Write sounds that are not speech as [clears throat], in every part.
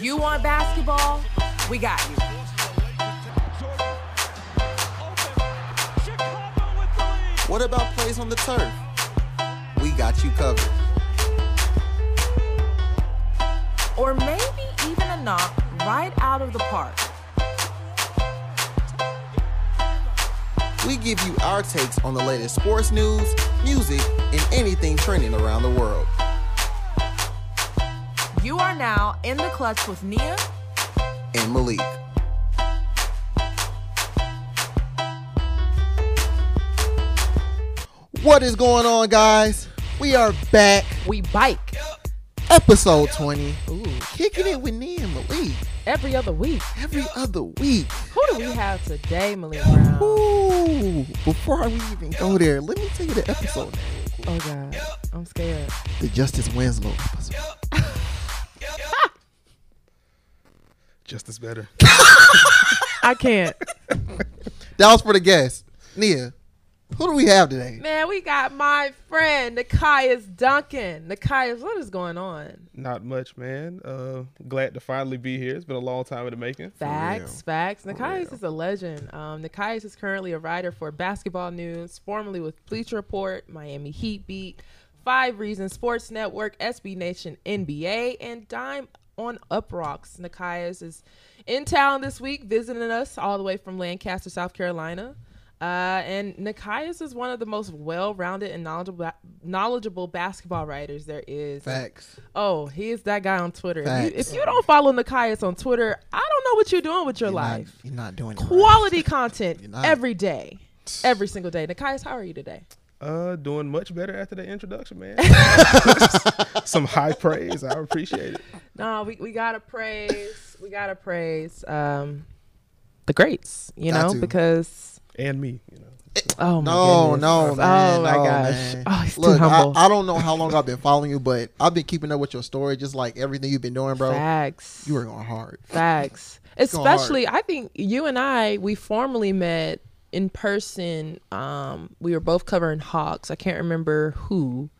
You want basketball? We got you. What about plays on the turf? We got you covered. Or maybe even a knock right out of the park. We give you our takes on the latest sports news, music, and anything trending around the world. You are now in the clutch with Nia. And Malik. What is going on, guys? We are back. We bike Episode 20. Ooh. Kicking it with Nia and Malik every other week. every other week. Who do we have today, Malik Brown? Ooh, before we even go there, let me tell you the episode. Oh God, I'm scared. The Justice Winslow episode. [laughs] Justice better. [laughs] I can't. That was for the guests. Nia, who do we have today? Man, we got my friend Nekias Duncan. Nekias, what is going on? Not much, man. Uh, glad to finally be here. It's been a long time in the making. Facts, facts. Nekias is a legend. Um, Nekias is currently a writer for Basketball News, formerly with Bleacher Report, Miami Heat Beat, Five Reasons Sports Network, SB Nation NBA, and Dime on Up Rocks. Nekias is in town this week, visiting us all the way from Lancaster, South Carolina. Uh, and Nekias is one of the most well-rounded and knowledgeable knowledgeable basketball writers there is. Facts. Oh, he is that guy on Twitter. If you, if you don't follow Nekias on Twitter, I don't know what you're doing with your You're not- life. you're not doing it right. Quality content [laughs] every day, every single day. Nekias, how are you today? Uh, doing much better after the introduction, man. [laughs] [laughs] Some high praise. I appreciate it. No, we, we gotta praise. We gotta praise um, the greats. You Got know to. because And me, you know. oh my No, goodness. no, man. oh my no, gosh. man. Oh, he's Look, too humble. I, I don't know how long I've been following you, but I've been keeping up with your story, just like everything you've been doing, bro. Facts. You were going hard. Facts. going hard. Especially, I think you and I, we formally met in person. Um, we were both covering Hawks. I can't remember who,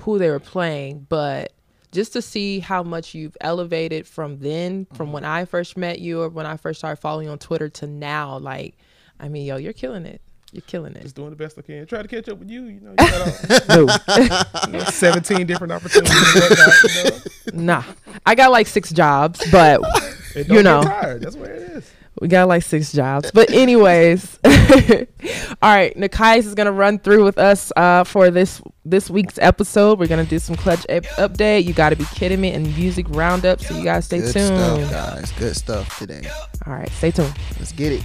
who they were playing, but just to see how much you've elevated from then, from when I first met you or when I first started following you on Twitter to now, like, I mean, yo, you're killing it. You're killing it. Just doing the best I can. Try to catch up with you. You know, you got all, No, you know, 17 different opportunities. whatnot, you know. nah. I got like six jobs, but You know. tired. That's where it is. We got like six jobs. But anyways, [laughs] all right, Nekias is gonna run through with us uh, for this this week's episode. We're gonna do some clutch up- update. You got to be kidding me, and music roundup. So you guys stay Good tuned. stuff, guys. Good stuff today. All right, stay tuned. Let's get it.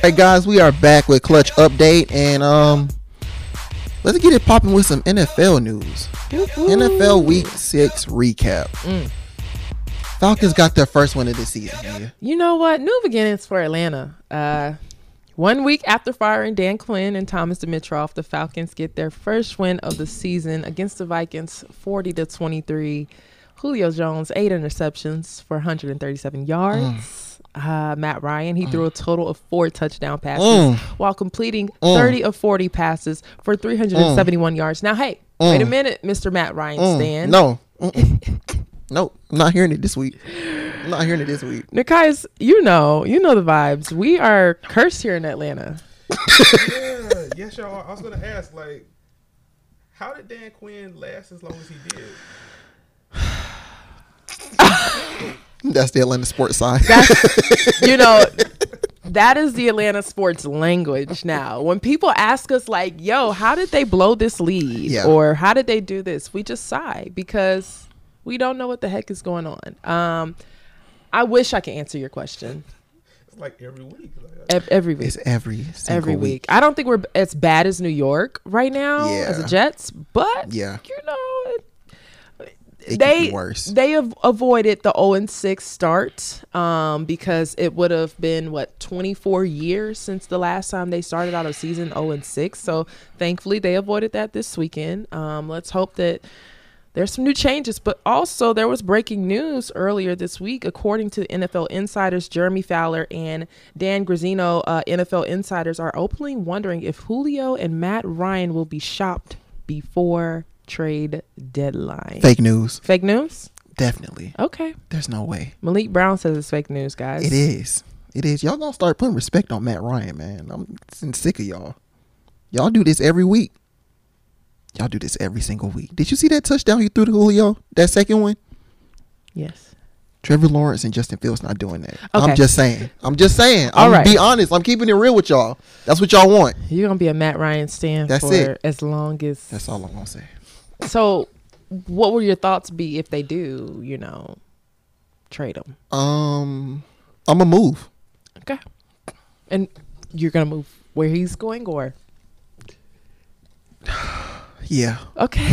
Hey guys, we are back with Clutch Update and um let's get it popping with some NFL news. NFL week six recap. Mm. Falcons got their first win of the season. Yeah. You know what? New beginnings for Atlanta. Uh, one week after firing Dan Quinn and Thomas Dimitroff, the Falcons get their first win of the season against the Vikings, forty to twenty-three. Julio Jones eight interceptions for 137 yards. Uh, Matt Ryan he threw a total of four touchdown passes Mm. while completing Mm. 30 of 40 passes for 371 yards. Now, hey, wait a Mm. minute, Mr. Matt Ryan Mm, stand. No. [laughs] [laughs] Nope. Not hearing it this week. I'm not hearing it this week. Nekias, you know, you know the vibes. We are cursed here in Atlanta. Yeah. Yes, y'all. I was going to ask, like, how did Dan Quinn last as long as he did? [sighs] That's the Atlanta sports side. That's [laughs] you know, that is the Atlanta sports language now. When people ask us like, "Yo, how did they blow this lead?" Yeah. or "How did they do this?" We just sigh because we don't know what the heck is going on. Um, I wish I could answer your question It's like every week. Like, ev- every week. it's every single Every week. week. I don't think we're as bad as New York right now as the Jets, but Yeah. you know, it, It could they be worse. they have avoided the 0 and 6 start um, because it would have been what 24 years since the last time they started out a season 0 and 6. So thankfully they avoided that this weekend. Um, let's hope that there's some new changes, but also there was breaking news earlier this week, according to NFL insiders Jeremy Fowler and Dan Graziano. Uh, NFL insiders are openly wondering if Julio and Matt Ryan will be shopped before trade deadline. Fake news. Fake news? Definitely. Okay. There's no way. Malik Brown says it's fake news, guys. It is. It is. Y'all gonna start putting respect on Matt Ryan, man. I'm sick of y'all. Y'all do this every week. Y'all do this every single week. Did you see that touchdown he threw to Julio? That second one? Yes. Trevor Lawrence and Justin Fields not doing that. Okay. I'm just saying. I'm just saying. All I'm right. be honest. I'm keeping it real with y'all. That's what y'all want. You're gonna be a Matt Ryan stand That's for it. as long as That's all I'm gonna say. So, what will your thoughts be if they do, you know, trade him? Um, I'm gonna move. Okay. And you're gonna move where he's going, or [sighs] [sighs] Yeah. okay?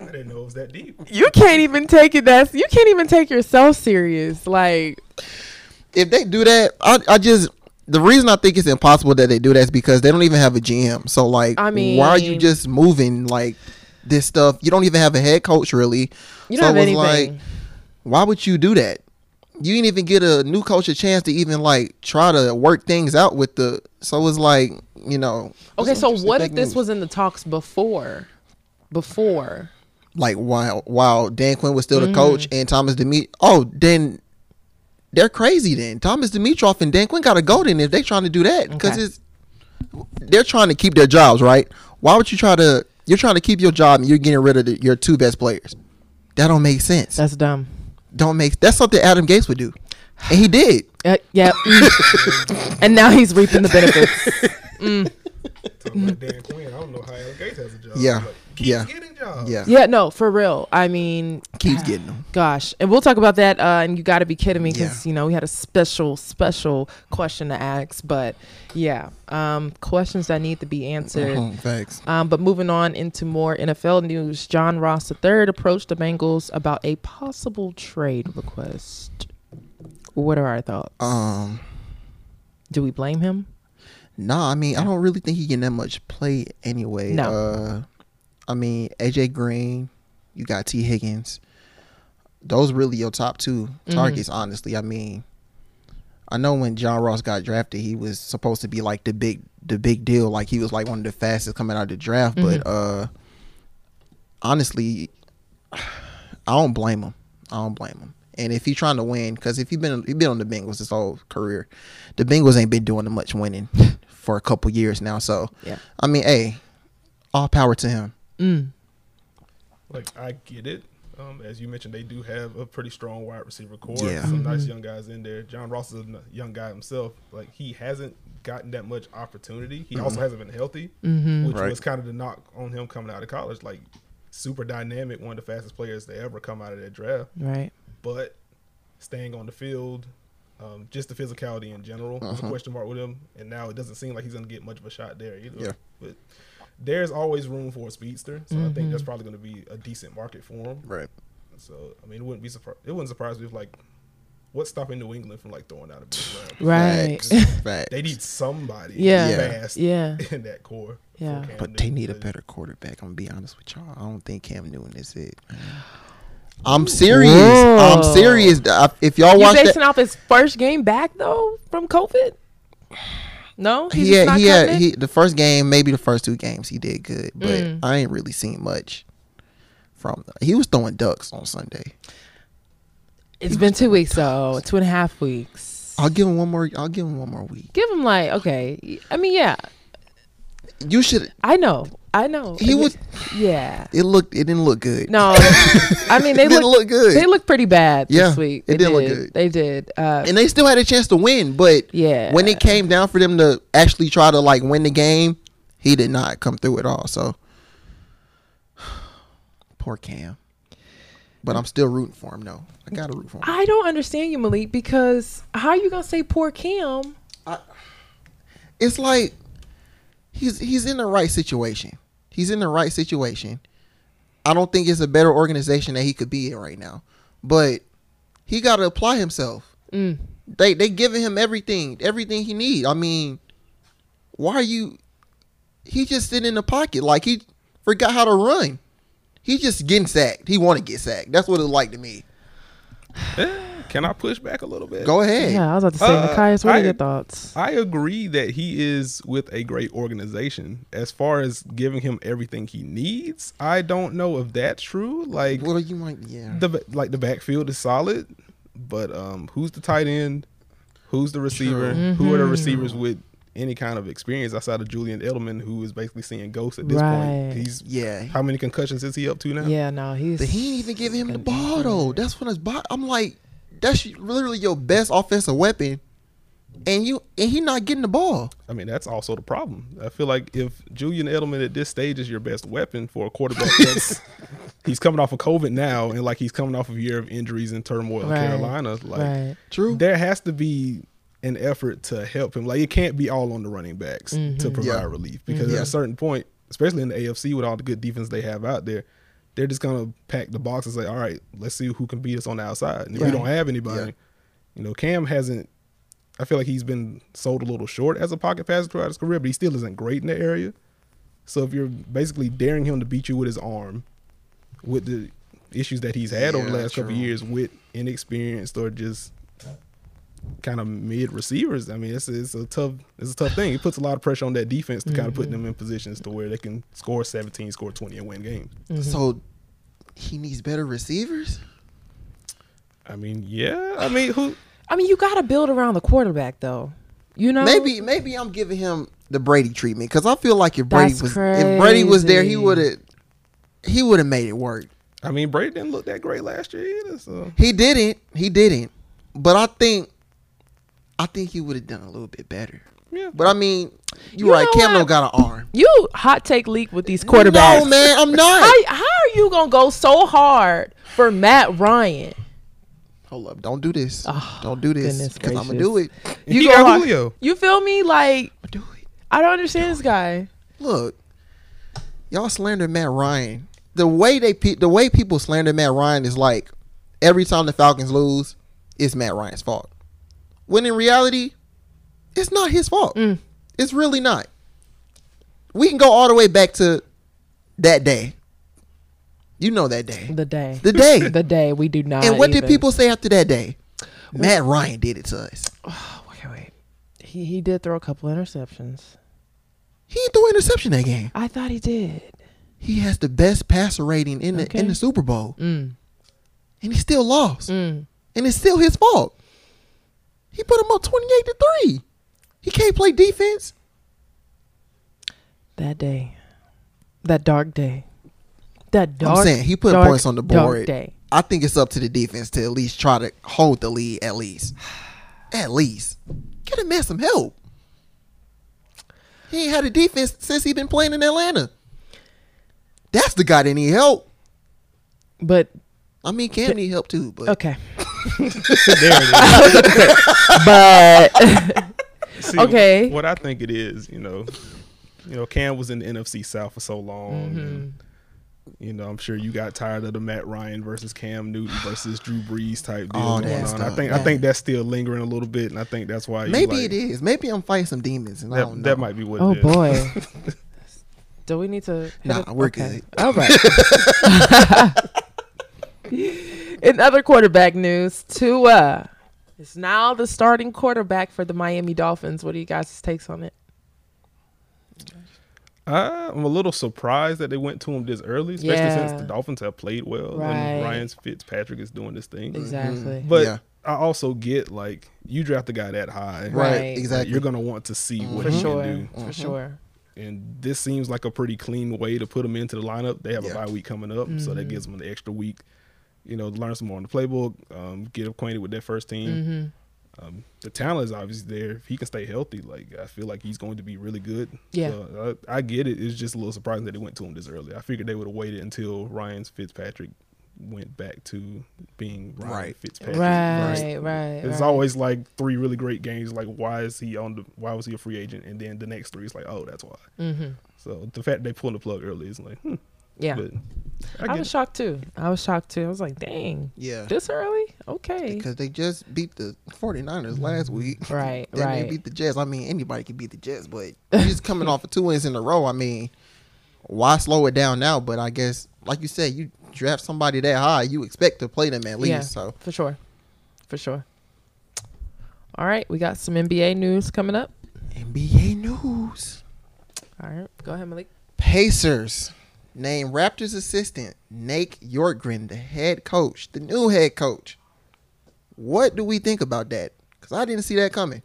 I didn't know it was that deep. you can't even take it. That's you can't even take yourself serious. Like, If they do that, I I just the reason I think it's impossible that they do that is because they don't even have a GM. So like, I mean why are you just moving like this stuff? You don't even have a head coach really. you So don't have it was anything. like, why would you do that? You didn't even get a new coach a chance to even like try to work things out with the. So it's like you know. okay, so what if this news. was in the talks before? Before. like while while Dan Quinn was still Mm-hmm. the coach and Thomas Dimitroff. Oh, then they're crazy. Then Thomas Dimitroff and Dan Quinn got to go. Then if they trying to do that because Okay. it's they're trying to keep their jobs, right? Why would you try to? You're trying to keep your job and you're getting rid of the, your two best players. That don't make sense. That's dumb. Don't make. That's something Adam Gase would do, and he did. Uh, yeah. mm. [laughs] and now he's reaping the benefits. [laughs] Talking about Dan Quinn, I don't know how Adam Gase has a job. Yeah. Like, keeps Yeah. getting jobs. Yeah, Yeah, no, for real. I mean, keeps getting them. gosh, and we'll talk about that. Uh, and you got to be kidding me because Yeah. you know we had a special, special question to ask. But yeah, um, questions that need to be answered. Mhm, Facts. Um, but moving on into more NFL news, John Ross III approached the Bengals about a possible trade request. What are our thoughts? Um. Do we blame him? Nah, I mean, I don't really think he getting that much play anyway. No. Uh, I mean, AJ Green, you got Tee Higgins. Those really your top 2 Mm-hmm. targets, honestly. I mean, I know when John Ross got drafted, he was supposed to be like the big the big deal. Like he was like one of the fastest coming out of the draft. Mm-hmm. But uh honestly, I don't blame him. I don't blame him. And if he's trying to win, because if he been he been on the Bengals his whole career, the Bengals ain't been doing much winning [laughs] for a couple years now. So Yeah. I mean, hey, all power to him. Mm. Like I get it. Um, as you mentioned, they do have a pretty strong wide receiver corps. Yeah. Some nice young guys in there. John Ross is a young guy himself. Like he hasn't gotten that much opportunity. He also hasn't been healthy, which Right. was kind of the knock on him coming out of college. Like super dynamic, one of the fastest players to ever come out of that draft. Right. But staying on the field, um, just the physicality in general was a question mark with him. And now it doesn't seem like he's going to get much of a shot there either. Yeah. But there's always room for a speedster, so I think that's probably going to be a decent market for him. Right. So I mean, it wouldn't be surprised. It wouldn't surprise me if like, what's stopping New England from like throwing out a big [sighs] round? Right. Facts. [laughs] Facts. They need somebody Yeah. Yeah. fast Yeah. [laughs] in that corps. Yeah. Cam But they need a better quarterback. I'm gonna be honest with y'all. I don't think Cam Newton is it. I'm serious. Whoa. I'm serious. I- If y'all You watch basing that, off his first game back though from COVID? No, he's he had not he had he the first game, maybe the first two games he did good, but Mm. I ain't really seen much from. The, he was throwing ducks on Sunday. It's been two weeks though, two and a half weeks. I'll give him one more. I'll give him one more week. Give him like okay. I mean, yeah, You should. I know, I know. He was. yeah. It looked. It didn't look good. No, [laughs] I mean they it didn't look, look good. they look pretty bad Yeah, this week. it They didn't look good. They did. Uh, and they still had a chance to win, but Yeah. when it came down for them to actually try to like win the game, he did not come through at all. So [sighs] poor Cam. But I'm still rooting for him. No, I gotta root for him. I don't understand you, Malik, because how are you gonna say poor Cam? It's like he's he's in the right situation. He's in the right situation. I don't think it's a better organization that he could be in right now, but he got to apply himself. Mm. They they giving him everything, everything he need. I mean, why are you? He just sitting in the pocket like he forgot how to run. He just getting sacked. He want to get sacked. That's what it like to me. [sighs] Can I push back a little bit? Go ahead. Yeah, I was about to say, Uh, Nekias, what are your thoughts? I agree that he is with a great organization. As far as giving him everything he needs, I don't know if that's true. Like Well, you might, yeah. the like the backfield is solid, but um, who's the tight end? Who's the receiver? True. Who are the Mhm. receivers with any kind of experience outside of Julian Edelman, who is basically seeing ghosts at this Right. point? He's yeah. how many concussions is he up to now? Yeah, no, he's. But he ain't even give him the ball though. That's when his ball. I'm like, that's literally your best offensive weapon, and you and he not getting the ball. I mean, that's also the problem. I feel like if Julian Edelman at this stage is your best weapon for a quarterback, [laughs] that's he's coming off of COVID now, and like he's coming off of a year of injuries and turmoil Right. in Carolina. Like right. True. there has to be an effort to help him. Like it can't be all on the running backs to mm-hmm. provide Yeah. relief because Yeah. at a certain point, especially in the AFC with all the good defense they have out there, they're just gonna pack the box and say, "All right, let's see who can beat us on the outside." And if Right. we don't have anybody, Yeah. you know, Cam hasn't. I feel like he's been sold a little short as a pocket passer throughout his career, but he still isn't great in that area. So if you're basically daring him to beat you with his arm, with the issues that he's had over the Yeah, last couple true. years with inexperienced or just kind of mid receivers, I mean, it's it's a tough it's a tough thing. It puts a lot of pressure on that defense to kind of put mm-hmm. them in positions to where they can score 17, score 20, and win games. Mm-hmm. So he needs better receivers. I mean, yeah, I mean, who? [sighs] I mean, you got to build around the quarterback, though. You know, Maybe maybe I'm giving him the Brady treatment because I feel like if Brady That's was if Brady was there, he would have he would have made it work. I mean, Brady didn't look that great last year either. So He didn't. He didn't. But I think I think he would have done a little bit better. yeah, But I mean, you're You right. know Cam don't got an arm. you hot take leak with these quarterbacks. No, man, I'm [laughs] not. How, how are you gonna go so hard for Matt Ryan? Hold up. Don't do this. Oh, don't do this. Because I'm gonna do it. You got go. Julio. You feel me? Like Do it. I don't understand this guy. Look, y'all slander Matt Ryan. The way they pe- the way people slander Matt Ryan is like every time the Falcons lose, it's Matt Ryan's fault. When in reality, it's not his fault. Mm. It's really not. We can go all the way back to that day. You know that day. The day, The day. [laughs] the day we do not. and what did people say after that day? Matt Ryan did it to us. [sighs] Okay, wait. He he did throw a couple interceptions. He didn't throw an interception that game. I thought he did. He has the best passer rating in the Okay. in the Super Bowl, Mm, and he still lost. mm. and it's still his fault. He put him up twenty eight to three. He can't play defense. That day, that dark day, that dark. Day. I'm saying he put dark, points on the board. Day. I think it's up to the defense to at least try to hold the lead. At least, [sighs] at least, get a man some help. He ain't had a defense since he been playing in Atlanta. That's the guy that need help. But I mean, Cam need help too, but okay, [laughs] [laughs] but. [laughs] See, Okay. what I think it is, you know, you know, Cam was in the NFC South for so long. Mm-hmm. And, you know, I'm sure you got tired of the Matt Ryan versus Cam Newton versus Drew Brees type deal All going that on. I stuff, think I think that's still lingering a little bit, and I think that's why maybe like- it is. Maybe I'm fighting some demons, and I That, don't know. that might be what. oh it is. boy, do we need to? hit Nah, it? we're Okay. good. All right. In other quarterback news, Tua is now the starting quarterback for the Miami Dolphins. What are you guys' takes on it? I'm a little surprised that they went to him this early, especially Yeah. since the Dolphins have played well Right. and Ryan Fitzpatrick is doing this thing. Exactly. But Yeah. I also get like you draft a guy that high, Right. Right, exactly. you're gonna want to see mm-hmm. what For he sure. can do. For mm-hmm. sure. And this seems like a pretty clean way to put him into the lineup. They have Yeah. a bye week coming up, so that mm-hmm. gives them an extra week, you know, learn some more on the playbook, um, get acquainted with their first team. Mm-hmm. Um, the talent is obviously there. If he can stay healthy, like I feel like he's going to be really good. Yeah. So, I, I get it. It's just a little surprising that they went to him this early. I figured they would have waited until Ryan's Fitzpatrick went back to being Ryan Right. Fitzpatrick. Right, right. It's right. always like three really great games. Like, why is he on the? Why was he a free agent? And then the next three is like, oh, that's why. Mm-hmm. So the fact they pulled the plug early is like, hmm, Yeah. But I I, was it. shocked too. I was shocked too. I was like, dang, Yeah. this early? Okay. because they just beat the 49ers last week. Right, [laughs] then right. they beat the Jets. I mean, anybody can beat the Jets, but just [laughs] coming off of two wins in a row. I mean, why slow it down now? But I guess, like you said, you draft somebody that high, you expect to play them at least. yeah, So for sure. For for sure. All right, we got some NBA news coming up. NBA news. All right, go ahead, Malik. Pacers named Raptors assistant Nate Bjorkgren the head coach, the new head coach. What do we think about that? Because I didn't see that coming.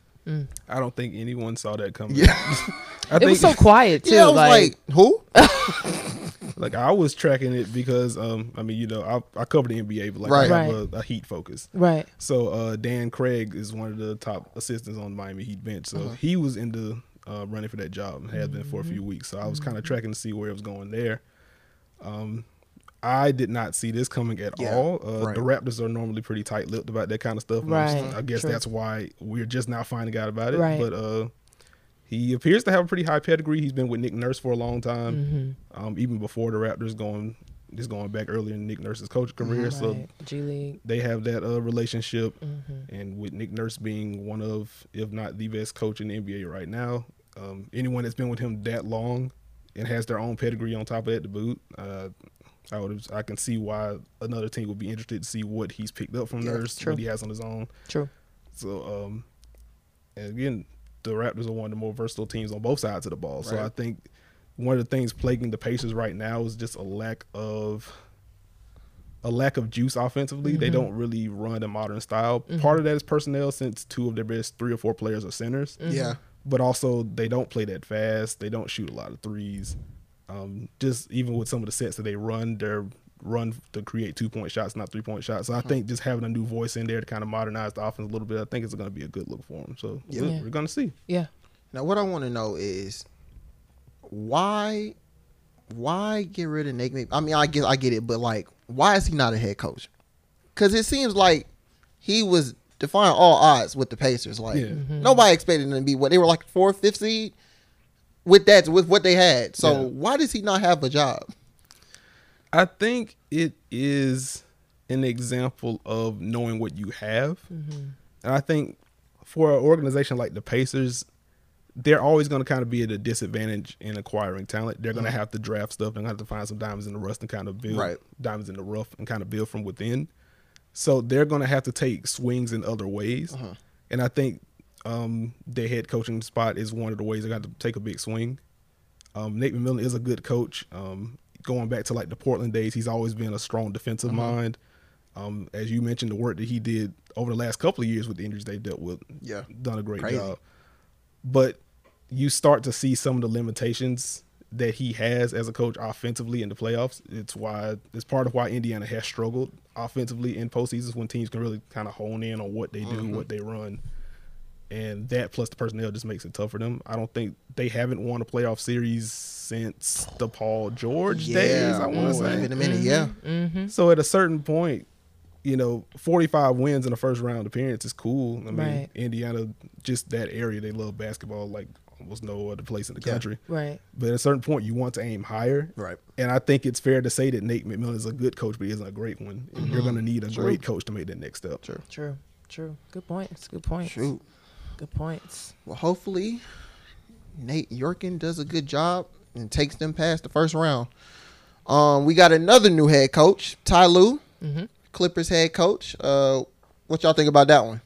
I don't think anyone saw that coming. Yeah, [laughs] I It think was so quiet too. yeah. I was like, like, who? [laughs] like I was tracking it because um I mean you know I I cover the NBA but like Right. I have Right. a, a Heat focus. right. So uh, Dan Craig is one of the top assistants on the Miami Heat bench. So Uh-huh. he was in the uh, running for that job and has been for a Mm-hmm. few weeks. So I was kind of tracking to see where it was going there. Um, I did not see this coming at Yeah, all. Uh, right. The Raptors are normally pretty tight-lipped about that kind of stuff. I'm Right, I guess true. that's why we're just now finding out about it. Right. But uh, he appears to have a pretty high pedigree. He's been with Nick Nurse for a long time, Mm-hmm. um, even before the Raptors going just going back earlier in Nick Nurse's coaching career. So right. G League. they have that uh, relationship, Mm-hmm. and with Nick Nurse being one of, if not the best coach in the NBA right now, um, anyone that's been with him that long and has their own pedigree on top of that to boot, uh, I would I can see why another team would be interested to see what he's picked up from Yeah, Nurse, true. what he has on his own. True. So, um, and again, the Raptors are one of the more versatile teams on both sides of the ball. So I think one of the things plaguing the Pacers right now is just a lack of a lack of juice offensively. They don't really run a modern style. Part of that is personnel, since two of their best three or four players are centers. Yeah, But also, they don't play that fast. They don't shoot a lot of threes. Um, just even with some of the sets that they run, they're run to create two point shots, not three point shots. So I think just having a new voice in there to kind of modernize the offense a little bit, I think it's going to be a good look for them. So Yeah. we're, we're going to see. Yeah. Now, what I want to know is why, why get rid of Nate? Mc- I mean, I get, I get it, but like, why is he not a head coach? Because it seems like he was defying all odds with the Pacers. Like, Yeah. Mm-hmm. nobody expected them to be what they were like fourth, fifth seed with that, with what they had. So Yeah. why does he not have a job? I think it is an example of knowing what you have. Mm-hmm. And I think for an organization like the Pacers, they're always going to kind of be at a disadvantage in acquiring talent. They're going to have to draft stuff. They're going to have to find some diamonds in the rust and kind of build Right. diamonds in the rough and kind of build from within. So they're going to have to take swings in other ways. And I think um, their head coaching spot is one of the ways they got to take a big swing. Um, Nate McMillan is a good coach. Um, going back to like the Portland days, he's always been a strong defensive mind. Um, as you mentioned, the work that he did over the last couple of years with the injuries they dealt with, Yeah. done a great Crazy. job. But you start to see some of the limitations that he has as a coach offensively in the playoffs. It's why it's part of why Indiana has struggled offensively in postseasons when teams can really kind of hone in on what they do, Mm-hmm. what they run. And that plus the personnel just makes it tough for them. I don't think they haven't won a playoff series since the Paul George days. I want to Ooh, say. it's a minute. Yeah, Mm-hmm. So at a certain point, you know, 45 wins in the first round appearance is cool. I mean, Right. Indiana, just that area, they love basketball like almost no other place in the Yeah. country. Right. But at a certain point, you want to aim higher. Right. And I think it's fair to say that Nate McMillan is a good coach, but he isn't a great one. And You're going to need a True. great coach to make that next step. True. True. True. Good points. Good points. Shoot. Good points. Well, hopefully, Nate Yorkin does a good job and takes them past the first round. Um, we got another new head coach, Ty Lue, Mm-hmm. Clippers head coach. Uh, what y'all think about that one?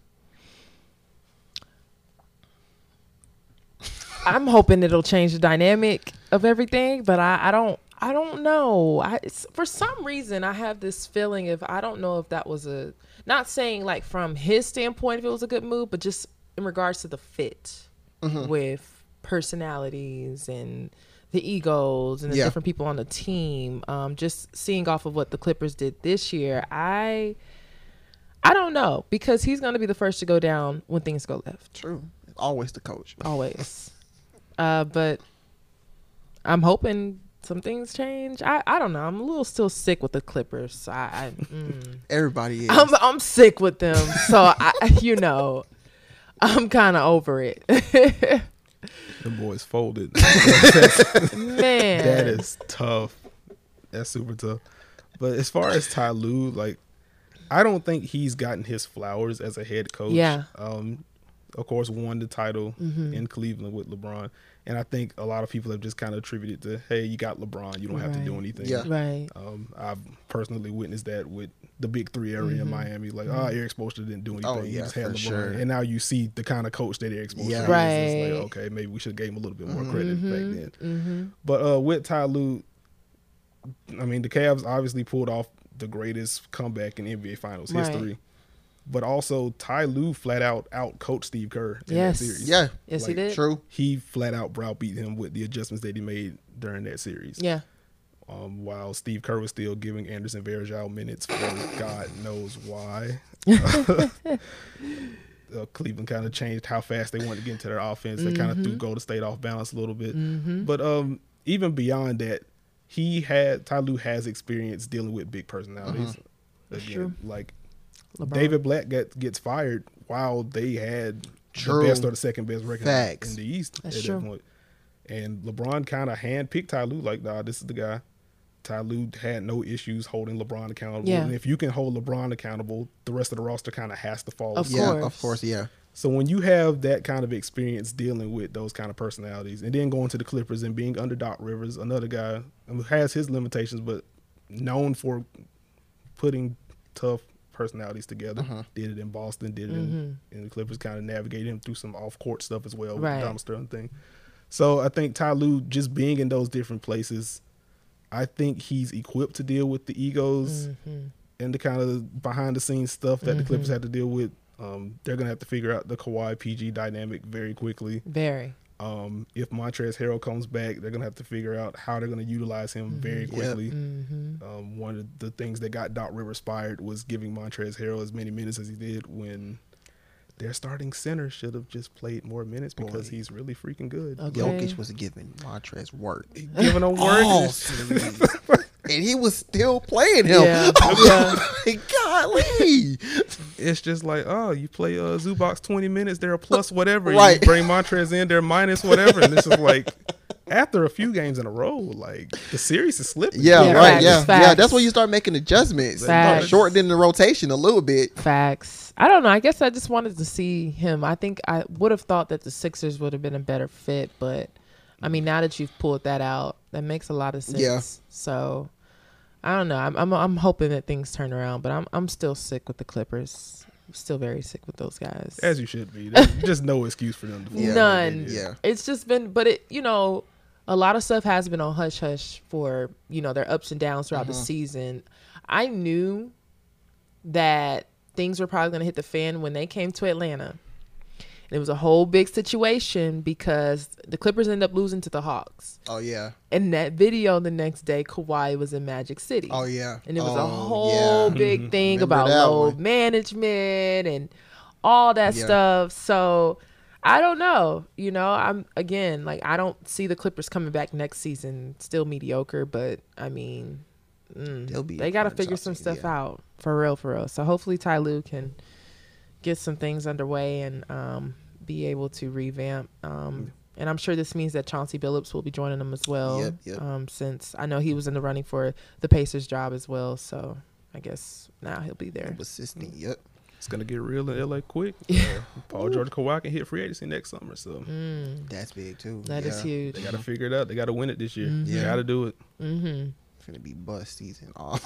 I'm hoping it'll change the dynamic of everything, but I, I don't I don't know. I it's, for some reason I have this feeling if I don't know if that was a not saying like from his standpoint if it was a good move, but just in regards to the fit with personalities and the egos and the Yeah. different people on the team. Um, just seeing off of what the Clippers did this year, I I don't know because he's going to be the first to go down when things go left True. Always the coach. always. Uh, but I'm hoping some things change. I, I don't know. I'm a little still sick with the Clippers. I, I mm. Everybody is. I'm I'm sick with them. So I [laughs] you know, I'm kind of over it. The boys folded. [laughs] [laughs] Man, that is tough. That's super tough. But as far as Ty Lue, like I don't think he's gotten his flowers as a head coach. Yeah. Um of course, won the title Mm-hmm. in Cleveland with LeBron. And I think a lot of people have just kind of attributed to, hey, you got LeBron, you don't have to do anything. Yeah. Right. Um, I've personally witnessed that with the big three area in Miami. Like, oh, Erik Spoelstra didn't do anything. Oh, he yeah, just had for LeBron. sure. And now you see the kind of coach that Erik Spoelstra Yeah. is. It's Right. like, okay, maybe we should have gave him a little bit more credit Mm-hmm. back then. But uh, with Ty Lue, I mean, the Cavs obviously pulled off the greatest comeback in NBA Finals Right. history. But also, Ty Lue flat out out coached Steve Kerr in Yes. that series. Yeah. Yes, he did. True. He flat out browbeat him with the adjustments that he made during that series. Yeah. Um, while Steve Kerr was still giving Anderson Varejao minutes for God knows why. [laughs] uh, [laughs] Cleveland kind of changed how fast they wanted to get into their offense. They kind of Mm-hmm. threw Golden State off balance a little bit. But um, even beyond that, he had Ty Lue has experience dealing with big personalities. Again, true. like LeBron. David Blatt get, gets fired while they had True. the best or the second best record Facts. in the East That's at true. that point. And LeBron kind of handpicked Ty Lue, like, nah, this is the guy. Ty Lue had no issues holding LeBron accountable. Yeah. And if you can hold LeBron accountable, the rest of the roster kind of has to follow. Of asleep. Yeah. course. Of course. Yeah. So when you have that kind of experience dealing with those kind of personalities, and then going to the Clippers and being under Doc Rivers, another guy who has his limitations, but known for putting tough personalities together. Uh-huh. Did it in Boston, did it in, in the Clippers, kind of navigated him through some off court stuff as well with Right. the Sterling thing. So I think Ty Lue just being in those different places, I think he's equipped to deal with the egos Mm-hmm. and the kind of behind the scenes stuff that the Clippers had to deal with. Um, they're gonna have to figure out the Kawhi PG dynamic very quickly. Very. Um, if Montrezl Harrell comes back, they're gonna have to figure out how they're gonna utilize him very quickly. Mm-hmm. Um, one of the things that got Doc Rivers fired was giving Montrezl Harrell as many minutes as he did when their starting center should have just played more minutes because he's really freaking good. Okay. Jokic was giving Montrez work. Giving him work. All series. [laughs] and he was still playing him. Yeah. [laughs] Yeah. Golly. it's just like, oh, you play uh, Zubac 20 minutes, they're a plus whatever. Right. You bring Montrez in, they're minus whatever. And this is [laughs] like, after a few games in a row, like the series is slipping. Yeah, Yeah, right. facts, yeah, yeah. That's when you start making adjustments. Start Facts. shortening the rotation a little bit. Facts. I don't know. I guess I just wanted to see him. I think I would have thought that the Sixers would have been a better fit, but I mean, now that you've pulled that out, that makes a lot of sense. Yeah. So I don't know. I'm I'm I'm hoping that things turn around, but I'm I'm still sick with the Clippers. I'm still very sick with those guys. As you should be. There's [laughs] just no excuse for them to Yeah. None. Yeah. It's just been, but it, you know, a lot of stuff has been on hush hush for, you know, their ups and downs throughout the uh-huh. season. I knew that things were probably going to hit the fan when they came to Atlanta. It was a whole big situation because the Clippers ended up losing to the Hawks. Oh yeah. And that video the next day, Kawhi was in Magic City. Oh yeah. And it was a Oh, whole yeah. big [laughs] thing about load one. management and all that Yeah. stuff. So I don't know. You know, I'm again like I don't see the Clippers coming back next season still mediocre, but I mean, mm, They'll be they got to figure some stuff yeah. out for real, for real. So hopefully Ty Lue can get some things underway and um, be able to revamp. Um, and I'm sure this means that Chauncey Billups will be joining them as well. Yep, yep. Um, since I know he was in the running for the Pacers job as well, so I guess now he'll be there. Assistant. Yep. It's going to get real in LA quick. [laughs] Yeah. Uh, Paul George Kawhi can hit free agency next summer. So Mm, That's big too. that is yeah. huge. they got to figure it out. They got to win it this year. Mhm. They Yeah. got to do it. Mm-hmm. It's gonna be bust season [laughs] off.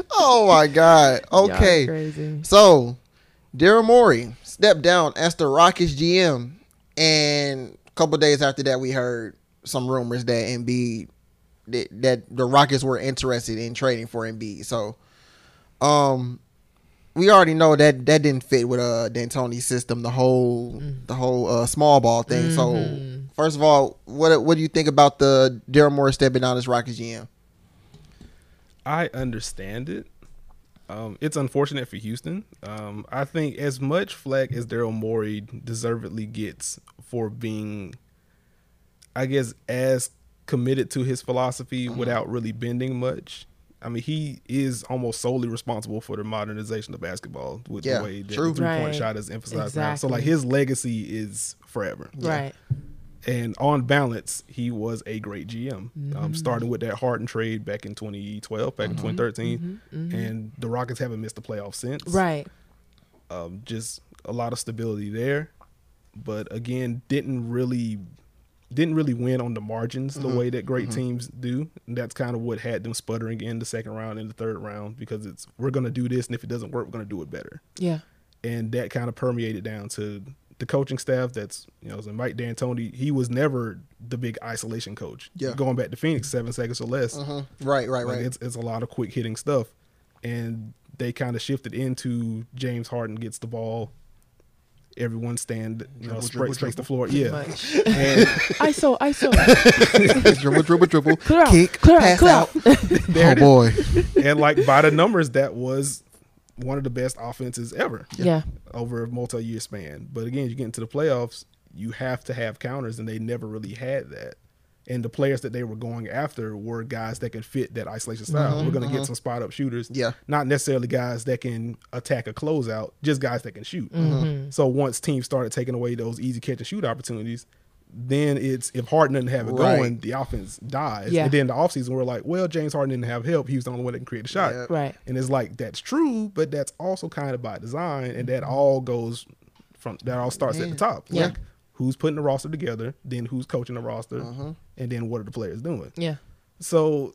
[laughs] oh my god. Okay. crazy. So, Daryl Morey stepped down as the Rockets GM, and a couple days after that, we heard some rumors that Embiid that, that the Rockets were interested in trading for Embiid. So, um, we already know that that didn't fit with uh D'Antoni's system, the whole the whole uh, small ball thing. So, Mhm. first of all, what what do you think about the Daryl Morey stepping down as Rockets GM? I understand it. Um, it's unfortunate for Houston. Um, I think as much flack as Daryl Morey deservedly gets for being, I guess, as committed to his philosophy without really bending much. I mean, he is almost solely responsible for the modernization of basketball with Yeah, the way that true. the three point Right. shot is emphasized now. So, like, his legacy is forever. Right. And on balance, he was a great GM. Mm-hmm. Um, starting with that Harden trade back in 2012, back in 2013, and the Rockets haven't missed the playoffs since. Mm-hmm. Right. Um, just a lot of stability there, but again, didn't really didn't really win on the margins the way that great teams do. And that's kind of what had them sputtering in the second round and the third round because it's we're gonna do this, and if it doesn't work, we're gonna do it better. Yeah. And that kind of permeated down to the coaching staff. That's you know, so Mike D'Antoni. He was never the big isolation coach. Yeah. going back to Phoenix, seven seconds or less. Mhm. Right, right, Like right. it's it's a lot of quick hitting stuff, and they kind of shifted into James Harden gets the ball, everyone stand, you know, Dribble, spray, dribble, the floor. Yeah, and [laughs] ISO, ISO. [laughs] dribble, dribble, dribble, Clear out, kick, clear pass clear out. [laughs] oh boy, and like by the numbers, that was one of the best offenses ever yeah. over a multi-year span. But again, you get into the playoffs, you have to have counters, and they never really had that. And the players that they were going after were guys that could fit that isolation style. We're going to get some spot up shooters. Yeah. Not necessarily guys that can attack a closeout, just guys that can shoot. Mm-hmm. So once teams started taking away those easy catch and shoot opportunities, then it's if Harden doesn't have it Right. going, the offense dies. Yeah. And then the offseason, we're like, well, James Harden didn't have help. He was the only one that can create a shot. Yeah. Right. And it's like that's true, but that's also kind of by design, and that all goes from that all starts at the top. Yeah. Like who's putting the roster together, then who's coaching the roster, Uh-huh. and then what are the players doing. Yeah. So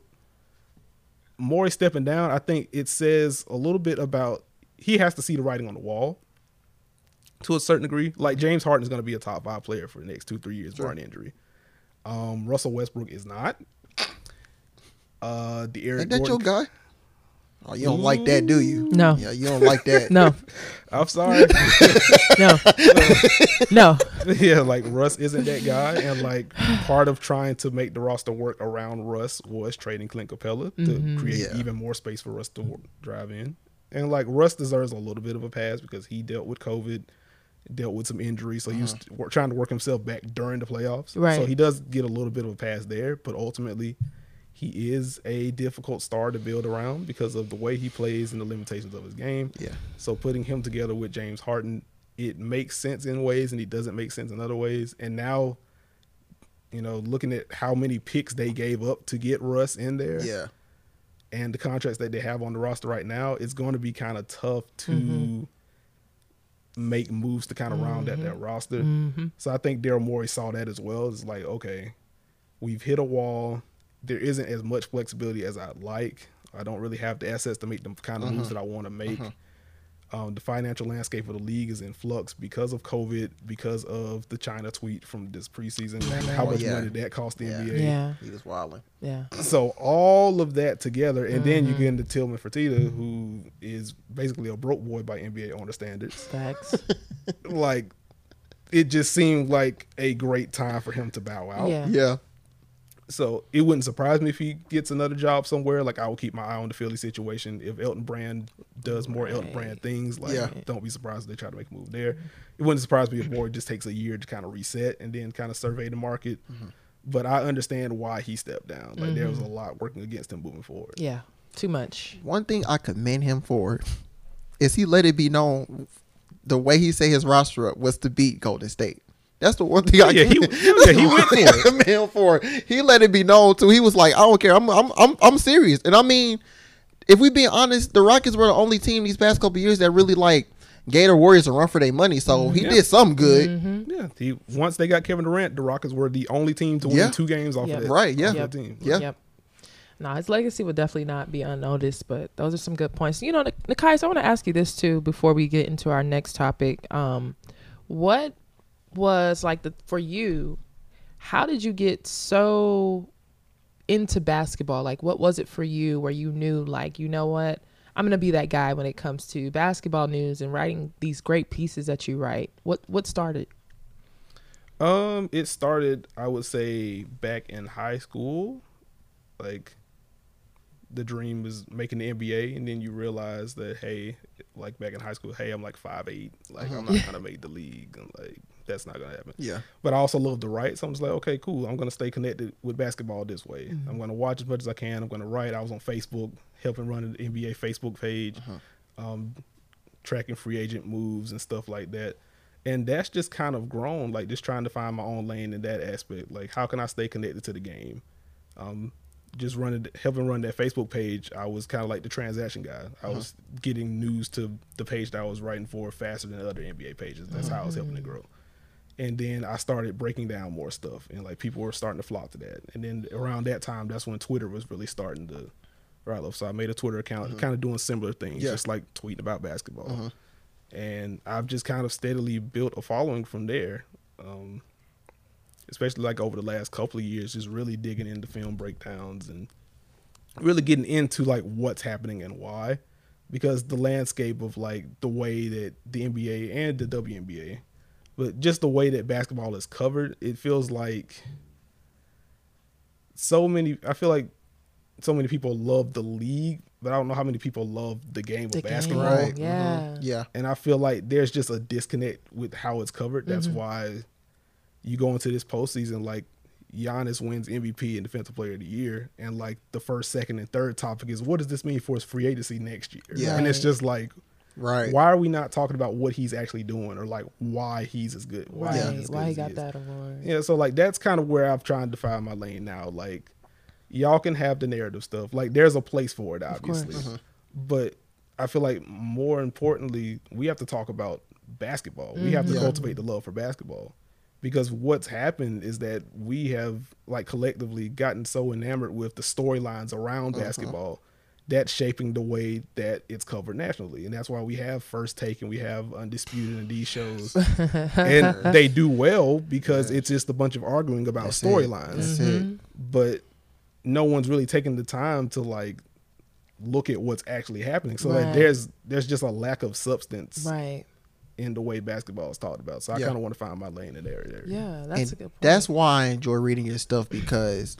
Morey stepping down, I think it says a little bit about he has to see the writing on the wall to a certain degree. Like James Harden is going to be a top five player for the next two three years, barring injury. Um, Russell Westbrook is not. Uh, the Eric ain't that Gordon, your guy? Oh, you don't like that, do you? No. Yeah, you don't like that. [laughs] No. [laughs] I'm sorry. [laughs] No. no. yeah, like Russ isn't that guy, and like part of trying to make the roster work around Russ was trading Clint Capela to create Yeah. even more space for Russ to drive in. And like Russ deserves a little bit of a pass because he dealt with COVID, dealt with some injuries, so he was trying to work himself back during the playoffs. Right. So he does get a little bit of a pass there, but ultimately. He is a difficult star to build around because of the way he plays and the limitations of his game. Yeah. So putting him together with James Harden, it makes sense in ways and he doesn't make sense in other ways. And now, you know, looking at how many picks they gave up to get Russ in there Yeah. and the contracts that they have on the roster right now, it's going to be kind of tough to Mm-hmm. Make moves to kind of round out that mm-hmm. roster. Mm-hmm. So I think Daryl Morey saw that as well. It's like, okay, we've hit a wall. There isn't as much flexibility as I'd like. I don't really have the assets to make the kind of moves uh-huh. that I want to make. Uh-huh. Um, the financial landscape of the league is in flux because of COVID, because of the China tweet from this preseason. How Oh, much yeah. money that cost the Yeah. NBA. Yeah. He was wilding. Yeah. So all of that together, and then you Mm-hmm. get into Tillman Fertitta, who is basically a broke boy by NBA owner standards. Facts. [laughs] like, it just seemed like a great time for him to bow out. Yeah. Yeah. So it wouldn't surprise me if he gets another job somewhere. Like I will keep my eye on the Philly situation. If Elton Brand does more Elton Brand things, like Yeah. don't be surprised if they try to make a move there. It wouldn't surprise me if Morey just takes a year to kind of reset and then kind of survey the market. Mm-hmm. But I understand why he stepped down. Like there was a mm-hmm. lot working against him moving forward. Yeah. Too much. One thing I commend him for is he let it be known the way he set his roster up was to beat Golden State. That's the one thing I Yeah, he- yeah, he went one for it. commend him for. He let it be known too. He was like, I don't care. I'm I'm I'm, I'm serious. And I mean, if we being honest, the Rockets were the only team these past couple years that really like gave the Warriors a run for their money. So he Yeah. did something good. Mm-hmm. Yeah, he once they got Kevin Durant, the Rockets were the only team to win Yeah. two games off Yep. of that. Right, yeah. Yep. that team. Yeah. Yep. No, his legacy will definitely not be unnoticed, but those are some good points. You know, Nikai, so I want to ask you this too before we get into our next topic. Um, what was like the for you? How did you get so into basketball? Like, what was it for you where you knew, like, you know what, I'm gonna be that guy when it comes to basketball news and writing these great pieces that you write? What what started? Um, it started, I would say, back in high school. Like, the dream was making the NBA, and then you realize that, hey, like back in high school, hey, I'm like five eight, like I'm not gonna make the league, and like that's not gonna happen. Yeah. But I also love to write, so I'm just like, okay, cool. I'm gonna stay connected with basketball this way. I'm gonna watch as much as I can. I'm gonna write. I was on Facebook, helping run the NBA Facebook page, um, tracking free agent moves and stuff like that. And that's just kind of grown, like just trying to find my own lane in that aspect. Like, how can I stay connected to the game? Um, just running, helping run that Facebook page, I was kind of like the transaction guy. I Uh-huh. was getting news to the page that I was writing for faster than other NBA pages. That's how I was helping it grow. And then I started breaking down more stuff, and like people were starting to flock to that. And then around that time, that's when Twitter was really starting to up. So I made a Twitter account, kind of doing similar things, Yeah. just like tweeting about basketball. And I've just kind of steadily built a following from there. Um, especially like over the last couple of years, just really digging into film breakdowns and really getting into like what's happening and why. Because the landscape of like the way that the NBA and the WNBA, but just the way that basketball is covered, it feels like so many. I feel like so many people love the league, but I don't know how many people love the game The of game, basketball. Right. Yeah. Yeah. And I feel like there's just a disconnect with how it's covered. That's Mm-hmm. why you go into this postseason like Giannis wins MVP and Defensive Player of the Year, and like the first, second, and third topic is what does this mean for his free agency next year? Yeah. And it's just like, Right. why are we not talking about what he's actually doing or like why he's as good? Why, Right. he's as Why he as got is? that award. Yeah, so like that's kind of where I'm trying to find my lane now. Like, y'all can have the narrative stuff. Like, there's a place for it, course. obviously. But I feel like more importantly, we have to talk about basketball. We mm-hmm. have to Yeah. cultivate the love for basketball. Because what's happened is that we have like collectively gotten so enamored with the storylines around basketball that's shaping the way that it's covered nationally. And that's why we have First Take and we have Undisputed and these shows. and [laughs] they do well because it's just a bunch of arguing about storylines. Mm-hmm. But no one's really taking the time to like look at what's actually happening. So like there's there's just a lack of substance Right. In the way basketball is talked about. So I Yeah. kind of want to find my lane in that area. Yeah, that's and a good point. that's why I enjoy reading your stuff because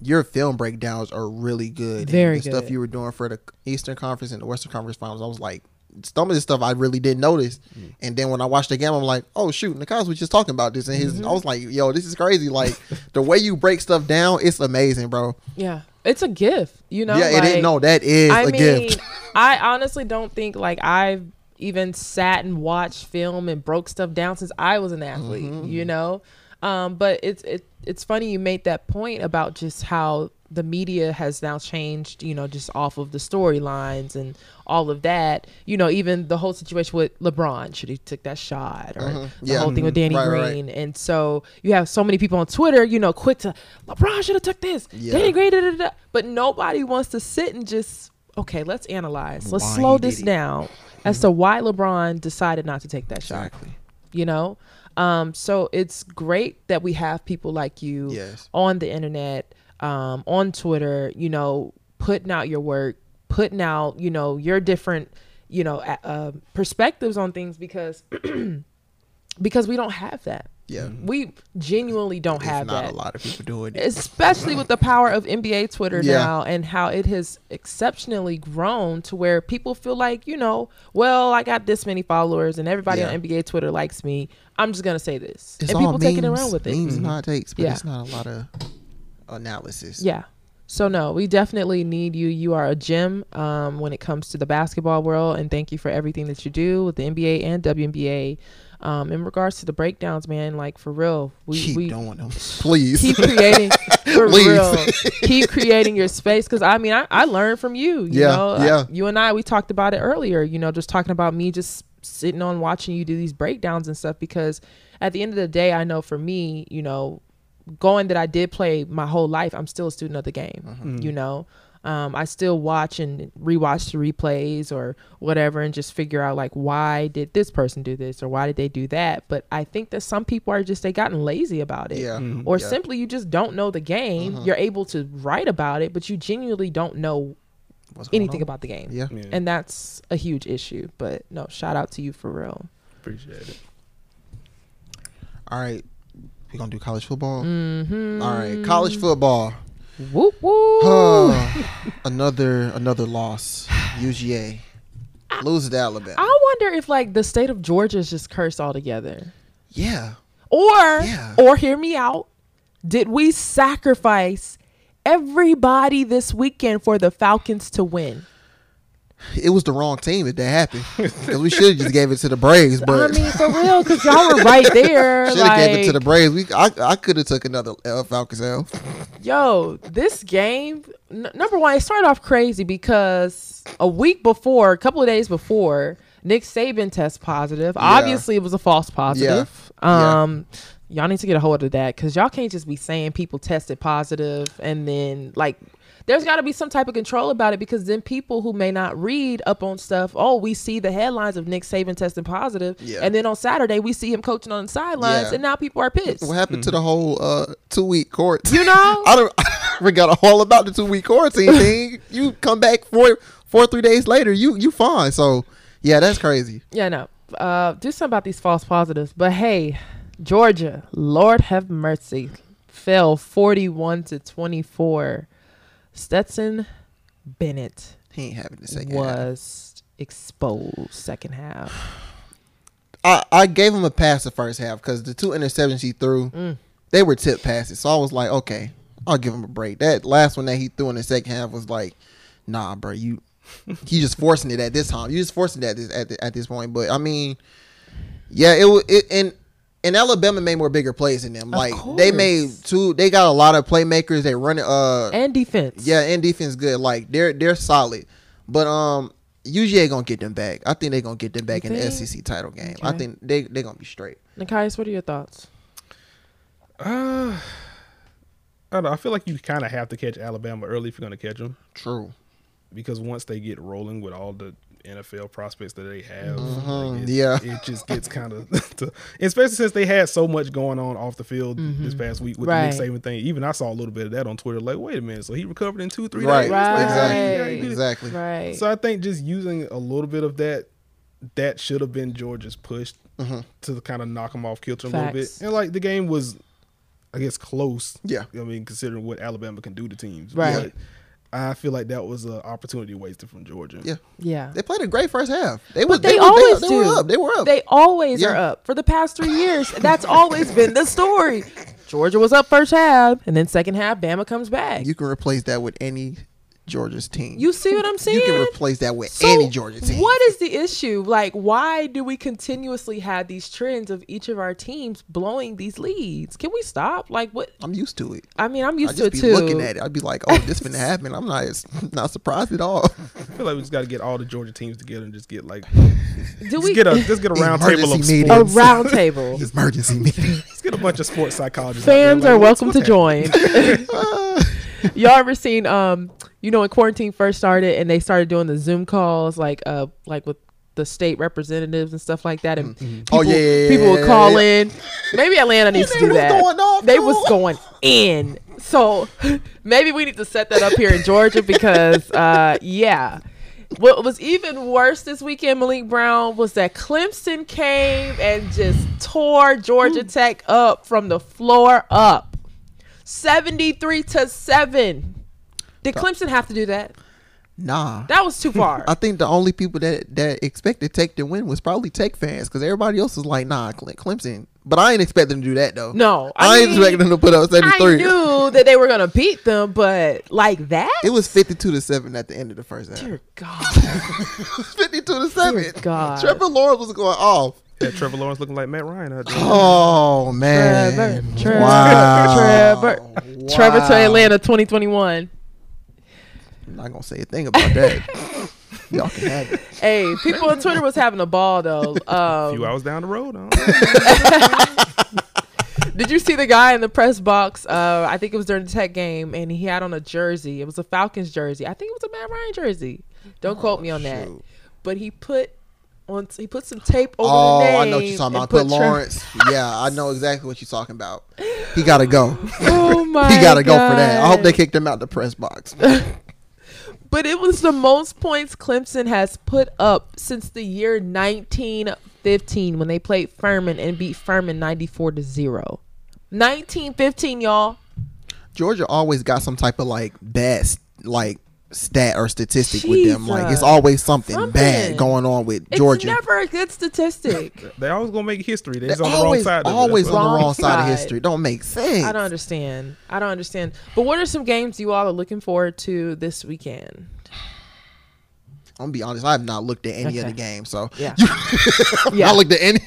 your film breakdowns are really good. And Very the stuff you were doing for the Eastern Conference and the Western Conference Finals, I was like, some of this stuff I really didn't notice. Mm. And then when I watched the game, I'm like, oh shoot, Nekias was just talking about this, and his, Mm-hmm. I was like, yo, this is crazy. Like the way you break stuff down, it's amazing, bro. yeah, it's a gift. You know, yeah, it like, is. No, that is I a mean, gift. I honestly don't think like I've even sat and watched film and broke stuff down since I was an athlete. Mm-hmm. You know, um, but it's it, it's funny you made that point about just how the media has now changed. You know, just off of the storylines and all of that. You know, even the whole situation with LeBron should he took that shot or the Mm-hmm. Yeah. whole thing with Danny Right, right, right. Green. And so you have so many people on Twitter, you know, quick to LeBron should have took this. Yeah. Danny Green, da, da, da. but nobody wants to sit and just okay, let's analyze. Let's Why slow this down as to why LeBron decided not to take that shot. Exactly. You know, um, so it's great that we have people like you Yes. on the internet, um, on Twitter. You know, putting out your work, putting out you know your different you know uh, perspectives on things because [clears throat] because we don't have that. Yeah. We genuinely don't There's have not that a lot of people doing it. especially with the power of NBA Twitter Yeah. now and how it has exceptionally grown to where people feel like, you know, well, I got this many followers and everybody Yeah. on NBA Twitter likes me. I'm just gonna say this. It's and people taking it around with it. Memes and hot takes, but Yeah. it's not a lot of analysis. Yeah. So no, we definitely need you. You are a gem um, when it comes to the basketball world, and thank you for everything that you do with the NBA and WNBA. Um, in regards to the breakdowns, man, like for real, we Keep we want them, please. keep creating [laughs] for Please. real. Keep creating your space because I mean I, I learned from you. You Yeah, know, yeah. I- you and I we talked about it earlier. You know, just talking about me just sitting on watching you do these breakdowns and stuff because at the end of the day, I know for me, you know, going that I did play my whole life, I'm still a student of the game. Mm-hmm. You know. Um, I still watch and rewatch the replays or whatever and just figure out like why did this person do this or why did they do that. But I think that some people are just they gotten lazy about it yeah. or Yeah. simply you just don't know the game. Mhm. You're able to write about it, but you genuinely don't know What's anything on? about the game. Yeah. Yeah, And that's a huge issue. But no, shout out to you for real. appreciate it. All right. we're gonna do college football. Mm-hmm. All right, college football. Whoop whoop. [sighs] another another loss. UGA loses to Alabama. I wonder if like the state of Georgia is just cursed altogether. Yeah, Or Yeah. or hear me out. Did we sacrifice everybody this weekend for the Falcons to win? It was the wrong team if that happened because we should have just gave it to the Braves, But I mean, for real, because y'all were right there. [laughs] should have gave it to the Braves. We I, I could have took another L Falcons L. Yo, this game, n- number one, it started off crazy because a week before, a couple of days before, Nick Saban test positive. Obviously, it was a false positive. Yeah. Um, y'all need to get a hold of that because y'all can't just be saying people tested positive and then like. There's got to be some type of control about it because then people who may not read up on stuff, oh, we see the headlines of Nick Saban testing positive, Yeah. and then on Saturday we see him coaching on the sidelines, Yeah. and now people are pissed. What happened to the whole uh, two week court? You know? [laughs] I don't. [laughs] I forgot all about the two week quarantine thing. [laughs] You come back four four three days later. You you fine. So yeah, that's crazy. Yeah, no. Uh, do something about these false positives. But hey, Georgia, Lord have mercy, fell forty-one to twenty-four. Stetson Bennett He ain't having the second half. was exposed second half. I, I gave him a pass the first half because the two interceptions he threw, Mm. they were tip passes. So I was like, okay, I'll give him a break. That last one that he threw in the second half was like, nah, bro, you he just forcing it at this time. You just forcing it at this at, the, at this point. But I mean, yeah, it was it and. And Alabama made more bigger plays than them. Of Like they made two. They got a lot of playmakers. They run it. Uh, And defense. yeah, and defense good. Like they're they're solid. But um, UGA gonna get them back. I think they're gonna get them back You in the? SEC title game. I think they they're gonna be straight. Nekias, what are your thoughts? Uh, I don't know. I feel like you kind of have to catch Alabama early if you're going to catch them True. because once they get rolling with all the NFL prospects that they have, like, it, yeah. it just gets kind [laughs] of, especially since they had so much going on off the field this past week with Right. the Nick Saban thing. Even I saw a little bit of that on Twitter. Like, wait a minute, so he recovered in two, three Right. days. Like, Exactly. yeah, he did it. Exactly. Right. So I think just using a little bit of that, that should have been Georgia's push Mhm. to kind of knock them off kilter a little bit. And like the game was, I guess, close. Yeah. I mean, considering what Alabama can do to teams. Right. But I feel like that was an opportunity wasted from Georgia. Yeah. yeah. They played a great first half. They was But they, was- always they, do. were up. They were up. They always Yeah. are up for the past three years. That's always been the story. [laughs] Georgia was up first half, and then second half, Bama comes back. you can replace that with any Georgia's team. You see what I'm saying? [laughs] You can replace that with So, any Georgia team. What is the issue? Like, why do we continuously have these trends of each of our teams blowing these leads? Can we stop? Like, what? I'm used to it. I mean, I'm I used just to be it too. looking at it. I'd be like, "Oh, this finna [laughs] happen." I'm not [laughs] not surprised at all. I feel like we just got to get all the Georgia teams together and just get like, Do just we get a just get a round table of Emergency sports. meeting. a round table? Emergency meeting. Let's get a bunch of sports psychologists. Fans like, are welcome to happening? join. Y'all ever seen um you know when quarantine first started and they started doing the Zoom calls like uh like with the state representatives and stuff like that and people, Oh, yeah, yeah, yeah, people would yeah, call yeah. in. Maybe Atlanta needs to do was that. going off, they was going in. So [laughs] maybe we need to set that up here in Georgia because uh yeah. What was even worse this weekend, Malik Brown, was that Clemson came and just tore Georgia Tech up from the floor up. 73 to 7. Did Clemson have to do that? Nah. That was too far. [laughs] I think the only people that that expected Tech to win was probably Tech fans because everybody else was like, "Nah, Cle- Clemson." But I ain't expecting them to do that though. no. I, ain't mean, expecting them to put up seventy three. I seventy three. knew that they were going to beat them, but like that? It was fifty two to seven at the end of the first half. Dear [laughs] God. fifty two to seven. God. Trevor Lawrence was going off. Yeah, Trevor Lawrence looking like Matt Ryan out there. Oh man! Trevor, Trevor, wow. Trevor, Trevor to Atlanta 2021. I'm not gonna say a thing about that. [laughs] Y'all can have it. Hey, people on Twitter was having a ball though. [laughs] A few Um, hours down the road. I don't [laughs] did you see the guy in the press box? Uh, I think it was during the Tech game, and he had on a jersey. It was a Falcons jersey. I think it was a Matt Ryan jersey. Don't quote me on that. But he put on he put some tape over Oh, the name. I know what you're talking about. Put Tre- Lawrence. yeah, I know exactly what you're talking about. He gotta go. Oh my! he gotta go for that. I hope they kicked him out the press box. But it was the most points Clemson has put up since the year 1915 when they played Furman and beat Furman 94 to 0. 1915, y'all. Georgia always got some type of like best like stat or statistic with them. Like it's always something, Something. bad going on with Georgia. It's never a good statistic. [laughs] They always gonna make history. They're They're just on the wrong always side. of always That's on the Wrong wrong side of history. Don't make sense. I don't understand. I don't understand. But what are some games you all are looking forward to this weekend? I'm gonna be honest. I have not looked at any of the games, so Yeah. [laughs] Yeah. not looked at any.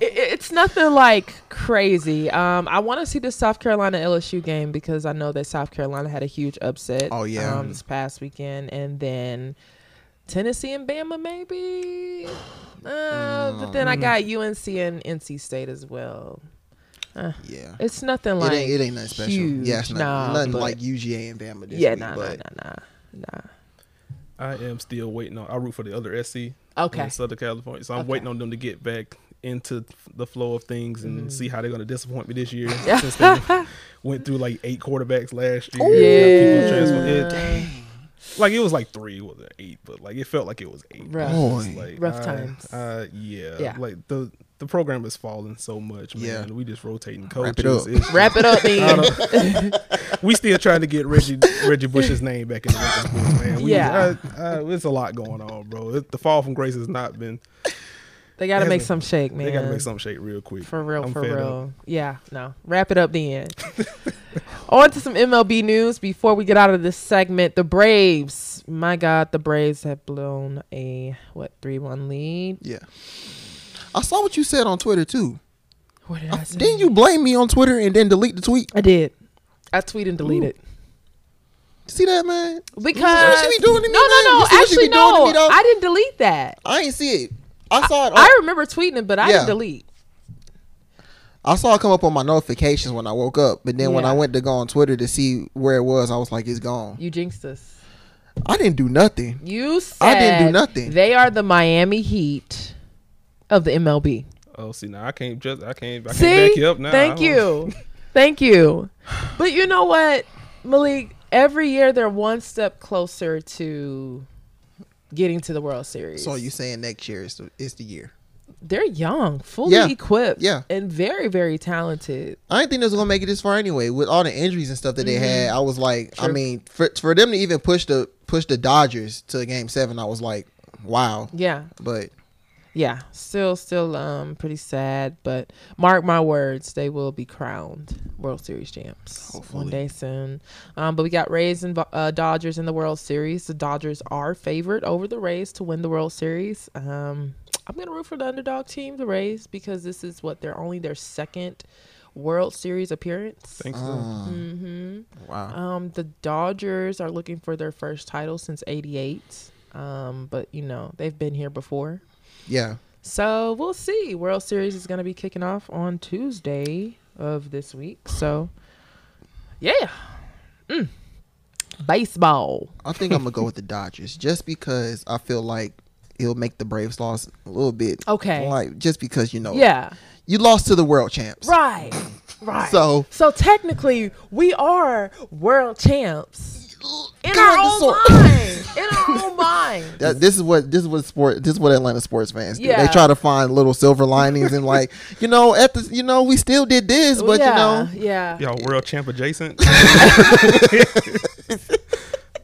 It- it's nothing like crazy. Um, I want to see the South Carolina LSU game because I know that South Carolina had a huge upset. Oh, yeah. um, this past weekend, and then Tennessee and Bama maybe. Uh, but then I got UNC and NC State as well. yeah, It's nothing it like ain't. It ain't nothing special. huge. Yeah, it's not, Nah, nothing but- like UGA and Bama. This yeah, week, nah, nah, nah, nah, nah. I am still waiting on. I root for the other SC. Okay. in Southern California. So I'm Okay. waiting on them to get back into the flow of things and Mm-hmm. see how they're going to disappoint me this year. [laughs] since they [laughs] went through like eight quarterbacks last year. Yeah. People transfer- it- like it was like three, it wasn't eight, but like it felt like it was eight. Rough. Boy. It's like, Rough uh, times. Uh, yeah, Yeah. Like the the program is falling so much, man. Yeah. We just rotating coaches. Wrap it coaches. up. Wrap it up, man. [laughs] we still trying to get Reggie Reggie Bush's name back in the winter sports, man. We, Yeah. uh, uh, it's a lot going on, bro. It, the fall from grace has not been. They got to make some shake, man. They got to make some shake real quick. For real, I'm for fed up. real. Yeah, no. Wrap it up then. [laughs] On to some MLB news before we get out of this segment. The Braves, my God, the Braves have blown a what three one lead. yeah. I saw what you said on Twitter too. What did uh, I say? Didn't you blame me on Twitter and then delete the tweet? I did. I tweeted and deleted See that, man? because what you be doing to me, no, no, man? no. You see what you Actually, doing to no. me. I didn't delete that. I ain't see it. I saw it. on- I remember tweeting it, but I Yeah. didn't delete. I saw it come up on my notifications when I woke up, but then when I went to go on Twitter to see where it was, I was like, it's gone. You jinxed us. I didn't do nothing. You said I didn't do nothing. They are the Miami Heat of the MLB. Oh, see now I can't just I can't I can't back you up now. thank you, [laughs] thank you. But you know what, Malik? Every year they're one step closer to getting to the World Series. So you saying next year is the, is the year? they're young, fully Yeah, equipped, yeah. and very, very talented. I didn't think they was gonna make it this far anyway. With all the injuries and stuff that they had, I was like, I Mm-hmm. Mean, for for them to even push the push the Dodgers to Game Seven, I was like, wow. Yeah, But yeah. Still, still, um, pretty sad. But mark my words, they will be crowned World Series champs Hopefully. one day soon. Um, but we got Rays and uh, Dodgers in the World Series. The Dodgers are favored over the Rays to win the World Series. Um, I'm gonna root for the underdog team, the Rays, because this is what they're only their second World Series appearance. Thanks. so. uh, hmm wow. Um, the Dodgers are looking for their first title since '88. Um, but you know they've been here before. Yeah. So we'll see. World Series is going to be kicking off on Tuesday of this week. So, yeah. Mm. Baseball. I think I'm gonna go with the Dodgers just because I feel like it'll make the Braves loss a little bit. Okay. Like just because you know, Yeah. you lost to the world champs. Right. [laughs] Right. So so technically, we are world champs in Kinda our own sort- mind. In our own [laughs] mind. That, this is what this is what sport this is what Atlanta sports fans do. Yeah. They try to find little silver linings and like [laughs] you know at the you know we still did this, but yeah. you know Yeah. Y'all world champ adjacent. [laughs]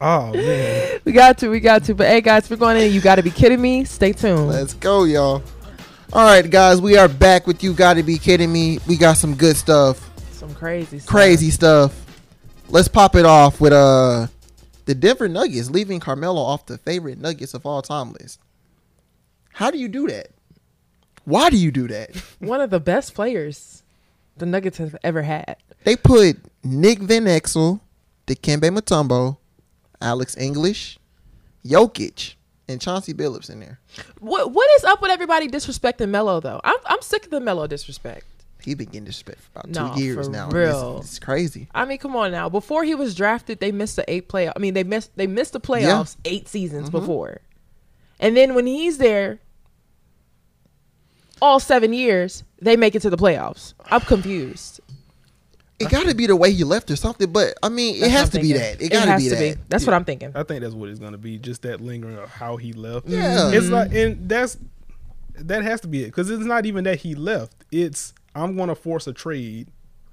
oh man. We got to. We got to. But hey, guys, we're going in. You got to be kidding me. Stay tuned. let's go, y'all. All right, guys, we are back with you. Got to be kidding me. We got some good stuff, Some crazy. Stuff. crazy stuff. Let's pop it off with uh the Denver Nuggets leaving Carmelo off the favorite Nuggets of all time list. How do you do that? Why do you do that? [laughs] One of the best players the Nuggets have ever had. They put Nick Van Exel, Dikembe Mutombo, Alex English, Jokic, and Chauncey Billups in there. What What is up with everybody disrespecting Melo though? I'm I'm sick of the Melo disrespect. He been getting disrespect for about No, two years for now. real. It's, it's crazy. I mean, come on now. Before he was drafted, they missed the eight play. I mean, they missed they missed the playoffs eight seasons Mm-hmm. before, and then when he's there, all seven years they make it to the playoffs. I'm confused. It got to be the way he left or something, but I mean, it has to I'm be that. It got to be to that. That's what I'm thinking. I think that's what it's gonna be. Just that lingering of how he left. Yeah. It's like, and that's that has to be it because it's not even that he left. It's I'm gonna force a trade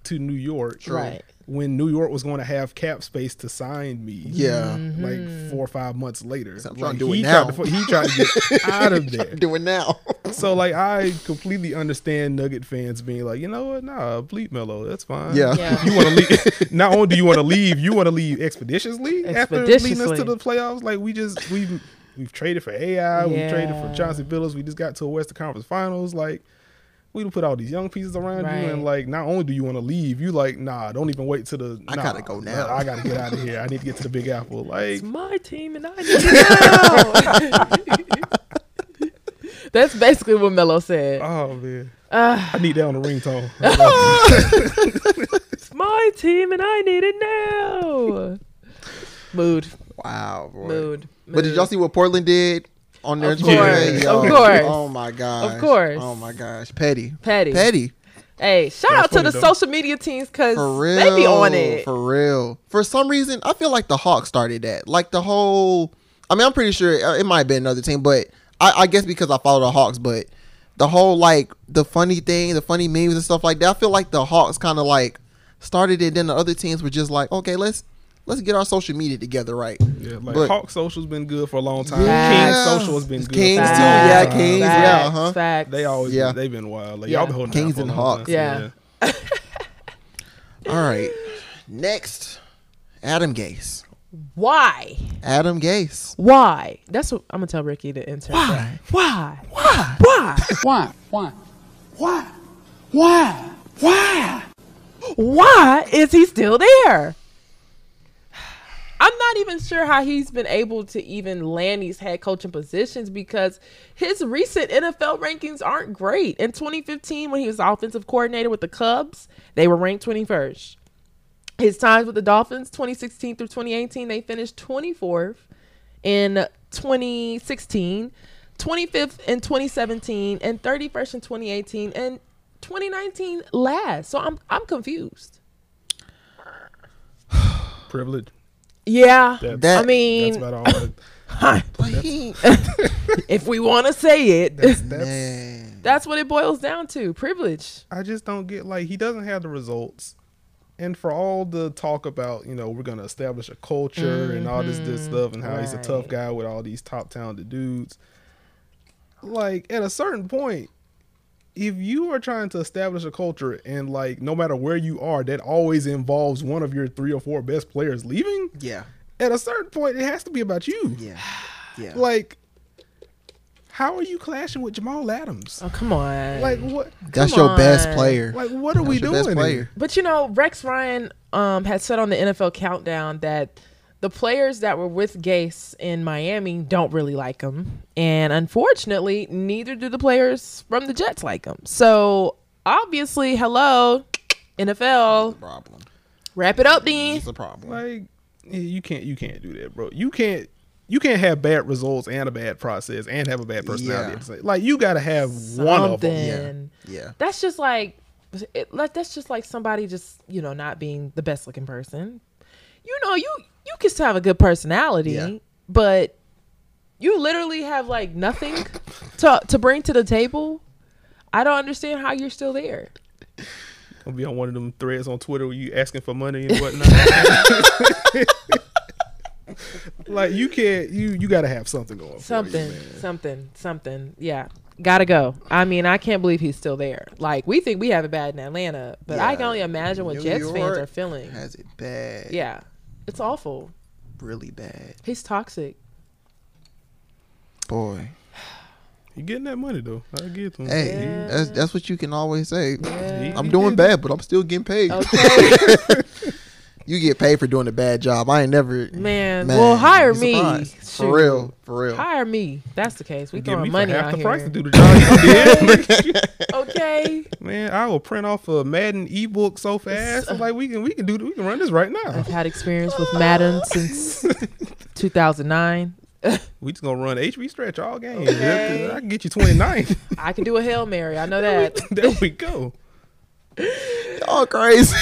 to New York, Right. When New York was going to have cap space to sign me, Yeah. Mm-hmm. like four or five months later. So I'm Like, trying to do it he now. Tried to, he tried to get [laughs] out of there. Do it now. So like I completely understand Nugget fans being like, you know what, nah, bleep Melo, that's fine. Yeah. Yeah. You want to leave, [laughs] not only do you want to leave, you want to leave expeditiously, after leading us to the playoffs. Like we just we we've traded for AI, we've traded for Yeah. Chauncey Billups. We just got to a Western Conference Finals. Like we done put all these young pieces around you, and like not only do you want to leave, you like nah, don't even wait till the. I nah, gotta go now. I gotta get out of here. I need to get to the Big Apple. [laughs] Like It's my team and I [laughs] need it now. [laughs] That's basically what Melo said. oh man, Ah, I need that on the ringtone. it's my team and I need it now. Mood, Wow, boy. mood. But did y'all see what Portland did on their Of course, Yo, of course. Oh my gosh. Of course. Oh my gosh. Petty. Petty. Petty. Hey, shout That's out to the social media teams because they be on it. For real. For some reason, I feel like the Hawks started that. Like the whole. I mean, I'm pretty sure uh, it might have been another team, but I, I guess because I follow the Hawks, but the whole like the funny thing, the funny memes and stuff like that. I feel like the Hawks kind of like started it. Then the other teams were just like, okay, let's let's get our social media together right. yeah, like But- Hawk Social's been good for a long time. Yeah. King Social has been good. Kings for a too, long yeah. Kings, Facts, yeah, uh-huh. Facts. They always Yeah. they've been wild. Like Yeah. y'all been holding Kings and for a long Hawks. time, Yeah. All right. Next, Adam Gase. Why? Adam Gase. Why? That's what I'm gonna tell Ricky to enter. Why? Why? Why? Why? Why? Why? Why? Why? Why? Why is he still there? I'm not even sure how he's been able to even land these head coaching positions because his recent NFL rankings aren't great. In 2015, when he was offensive coordinator with the Cubs, they were ranked 21st. His times with the Dolphins, 2016 through 2018, they finished 24th. In 2016, 25th in 2017, and 31st in 2018, and 2019 last. So I'm I'm confused. [sighs] Privilege. Yeah, That's, That- I mean, that's about all. I- [laughs] [laughs] if we want to say it, [laughs] That's, man. that's what it boils down to: privilege. I just don't get like he doesn't have the results. And for all the talk about, you know, we're gonna establish a culture and all this this mm-hmm. stuff and how he's a tough guy with all these top talented dudes. Like at a certain point, if you are trying to establish a culture and like no matter where you are, that always involves one of your three or four best players leaving, Yeah. at a certain point it has to be about you. Yeah. [sighs] Yeah. Like how are you clashing with Jamal Adams? Oh come on! Like what That's come your best player. like what are That's we your doing? best here? player. But you know, Rex Ryan um, had said on the NFL Countdown that the players that were with Gase in Miami don't really like him, and unfortunately, neither do the players from the Jets like him. So obviously, hello, NFL, problem. wrap it up, then. It's a problem. Like you can't you can't do that, bro. You can't you can't have bad results and a bad process and have a bad personality. Yeah. at the same- Like you got to have one of them. Something. Yeah. That's just like, it, like that's just like somebody just you know not being the best looking person. You know, you you can still have a good personality, Yeah. but you literally have like nothing to to bring to the table. I don't understand how you're still there. Gonna be on one of them threads on Twitter where you asking for money and whatnot. [laughs] like you can't you you got to have something going. for you, Something, something, something. Yeah. Gotta go. I mean, I can't believe he's still there. Like, we think we have it bad in Atlanta, but I can only imagine what New Jets fans are feeling. Has it bad. Yeah. It's awful. Really bad. He's toxic. Boy. You getting that money though? I get to him. Hey, Yeah. that's that's what you can always say. Yeah. I'm doing bad, but I'm still getting paid. Okay. [laughs] [laughs] You get paid for doing a bad job. I ain't never Man, Man, well, hire me. Shoot. For real. For real. Hire me. That's the case. We Give me throwing for money half out the here. price to do the job [laughs] [laughs] okay. Man, I will print off a Madden ebook so fast. I'm like, we can we can do we can run this right now. I've had experience with Madden [laughs] since 2009. We just gonna run HB stretch all game. Okay. I can get you 29. I can do a Hail Mary. I know that. there we go. Y'all crazy.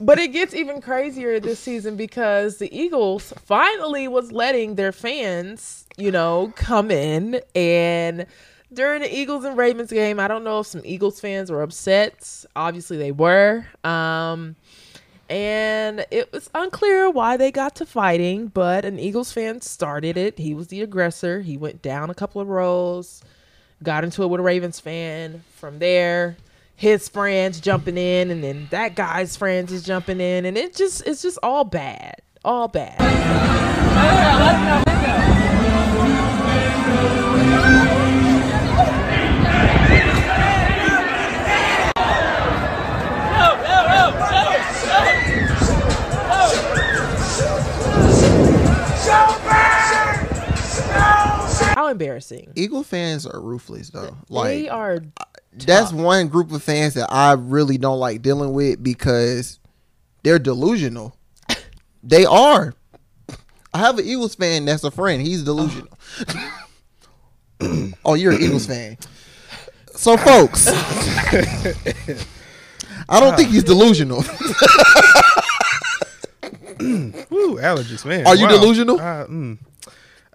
But it gets even crazier this season because the Eagles finally was letting their fans, you know, come in and during the Eagles and Ravens game, I don't know if some Eagles fans were upset. Obviously they were. Um and it was unclear why they got to fighting, but an Eagles fan started it. He was the aggressor. He went down a couple of rows, got into it with a Ravens fan. From there, his friends jumping in and then that guy's friends is jumping in and it just it's just all bad all bad How embarrassing. Eagle fans are ruthless though. Like they are that's one group of fans that I really don't like dealing with because they're delusional. [laughs] they are. I have an Eagles fan that's a friend. He's delusional. [clears throat] oh, you're an Eagles fan. So, folks, I don't think he's delusional. [laughs] Ooh, allergies, man. Are you delusional? Uh, mm.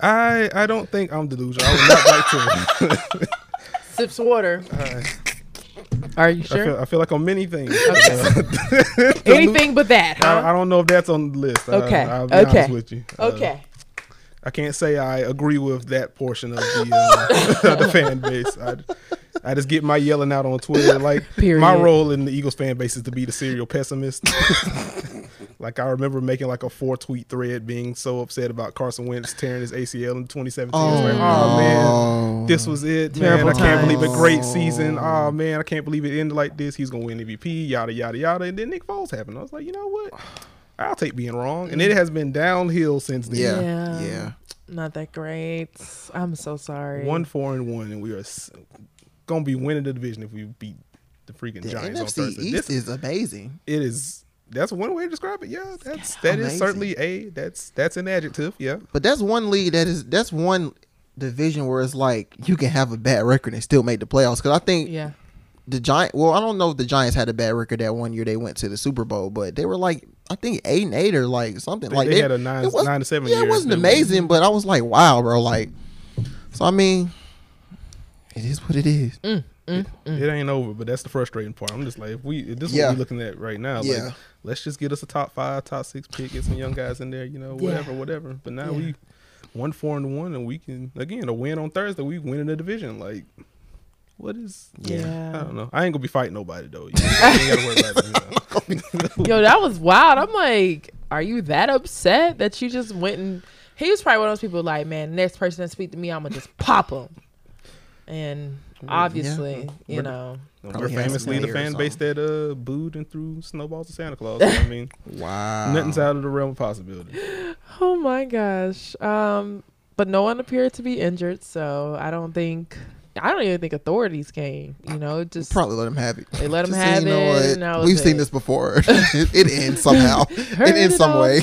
I I don't think I'm delusional. I would not like to. [laughs] sips water. Uh, Are you I sure? feel I feel like on many things. [laughs] Anything but that, I, I don't know if that's on the list. I- Okay, I'll be okay. honest with you. Uh, Okay. I can't say I agree with that portion of the uh, [laughs] the fan base. I, I just get my yelling out on Twitter. [laughs] Like my role in the Eagles fan base is to be the serial pessimist. [laughs] like I remember making like a four tweet thread, being so upset about Carson Wentz tearing his ACL in 2017. It's like, oh, oh man, this was it, Terrible man. I can't believe a great season. Oh man, I can't believe it ended like this. He's gonna win MVP. Yada yada yada. And then Nick Foles happened. I was like, you know what? I'll take being wrong, and it has been downhill since then. Yeah, Yeah. yeah. Not that great. I'm so sorry. One four and one, and we are s- gonna be winning the division if we beat the freaking The Giants on NFC Thursday. East This is amazing. it is. That's one way to describe it. Yeah, that's that is Amazing. certainly a that's that's an adjective. Yeah, But that's one league that is that's one division where it's like you can have a bad record and still make the playoffs. Because I think Yeah. the Giant. Well, I don't know if the Giants had a bad record that one year they went to the Super Bowl, but they were like I think eight and eight or like something They- like they had a nine- was- nine to seven Yeah, year it wasn't that amazing, but I was like, wow, bro. Like, so I mean, it is what it is. Mm, it ain't over. But that's the frustrating part. I'm just like, if we if this is Yeah. what we're looking at right now. Yeah. Like, let's just get us a top five, top six pick, get some young guys in there. You know, whatever, Yeah. whatever. But now Yeah. we one four and one, and we can again a win on Thursday. We win in the division. Like, what is? Yeah. I don't know. I ain't gonna be fighting nobody though. You, know, you ain't gotta worry about it. you know. [laughs] [laughs] Yo, that was wild. I'm like, are you that upset that you just went and he was probably one of those people like, man, next person that speak to me, I'm gonna just pop him. And obviously, you But- know, We're Probably famously the hair or fan base that uh booed and threw snowballs at Santa Claus. I mean, [laughs] Wow, nothing's out of the realm of possibility. [laughs] oh my gosh. Um, but no one appeared to be injured, so I don't think I don't even think authorities came. You know, just Probably let them have it. They let them Just have you know it, what? and that was We've seen this before. it, [laughs] it ends somehow. it ends it some way.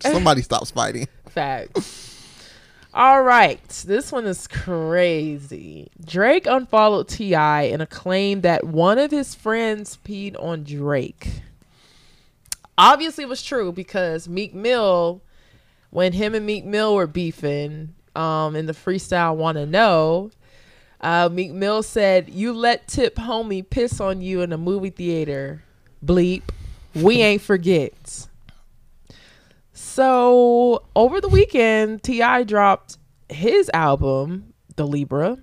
Somebody stops fighting. Facts. All right, this one is crazy. Drake unfollowed T.I. in a claim that one of his friends peed on Drake. Obviously, it was true because Meek Mill, when him and Meek Mill were beefing um, in the freestyle Wanna Know, uh, Meek Mill said, You let Tip Homie piss on you in a movie theater. Bleep. We ain't forget. So over the weekend, T.I. dropped his album, The Libra,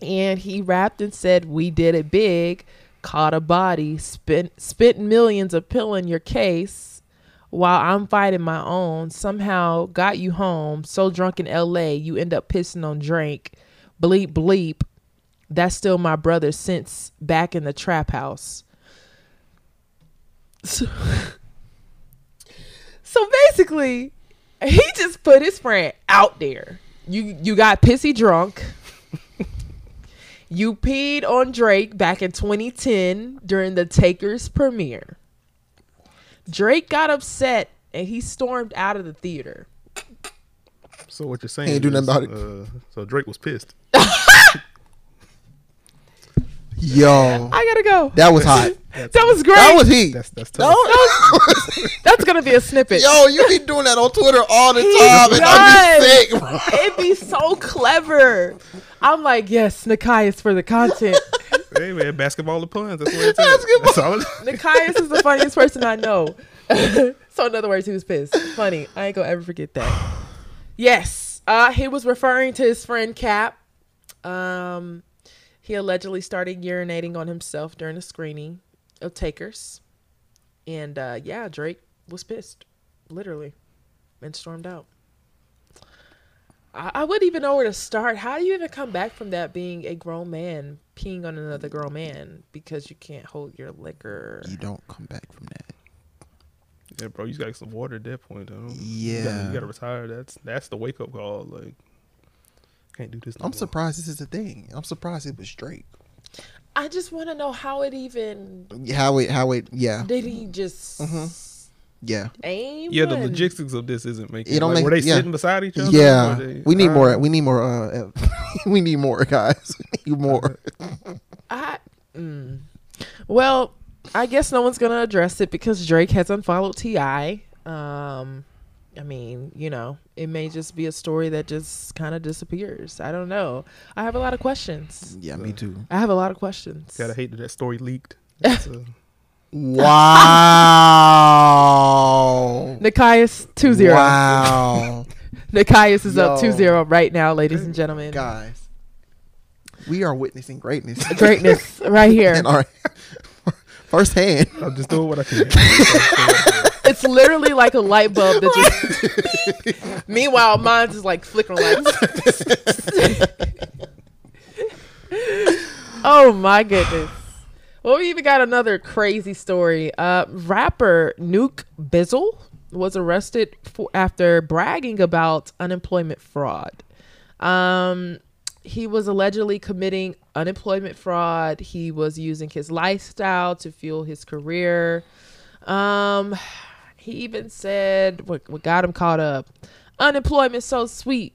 and he rapped and said, "We did it big, caught a body, spent spent millions appealing your case." While I'm fighting my own, somehow got you home. So drunk in LA, you end up pissing on Drake. Bleep bleep. That's still my brother since back in the trap house. [laughs] So, so basically, he just put his friend out there. You you got pissy drunk. you peed on Drake back in 2010 during the Takers premiere. Drake got upset and he stormed out of the theater. So what you're saying? Ain't do nothing about it. Uh, so Drake was pissed. Yo, I gotta go. that was hot. [laughs] That was great. That was he. That's that's That tough. was- [laughs] That's gonna be a snippet. Yo, you be doing that on Twitter all the He time, and I'm be sick, bro. It'd be so clever. I'm like, yes, Nekias for the content. [laughs] hey man, basketball of puns. That's what it's Basketball. That's all. it- Nekias is the funniest person I know. [laughs] so in other words, he was pissed. Funny. I ain't gonna ever forget that. Yes. Uh he was referring to his friend Cap. Um he allegedly started urinating on himself during a screening of Takers. And uh yeah, Drake was pissed. Literally. And stormed out. I, I wouldn't even know where to start. How do you even come back from that being a grown man peeing on another grown man because you can't hold your liquor? You don't come back from that. Yeah, bro, you just got some water at that point. Though. you gotta, Yeah. you gotta retire. That's that's the wake up call. Like Can't do this. no I'm more. surprised this is a thing. I'm surprised it was Drake. I just want to know how it even How it? How it? Yeah, did he just yeah, aim? Yeah, the logistics of this isn't making. It don't like, make- were they yeah. sitting beside each other? yeah. They- We need Uh, more. We need more. Uh, [laughs] we need more guys. [laughs] We need more. I, mm. Well, I guess no one's gonna address it because Drake has unfollowed Ti. Um, I mean, you know, it may just be a story that just kind of disappears. I don't know. I have a lot of questions. Yeah, me too. I have a lot of questions. Gotta hate that that story leaked. [laughs] That's, uh, Wow. Nekias 2 0. Wow. [laughs] Nekias is up Yo. 2 0 right now, ladies and gentlemen. Guys, we are witnessing greatness. [laughs] Greatness right here. In our firsthand. I'm just doing what I can. It's literally like a light bulb that just. [laughs] Meanwhile, mine's is like flickering like. [laughs] oh my goodness. Well, we even got another crazy story. Uh, rapper Nuke Bizzle was arrested for after bragging about unemployment fraud. Um, he was allegedly committing unemployment fraud. He was using his lifestyle to fuel his career. Um, he even said what, what got him caught up. Unemployment so sweet.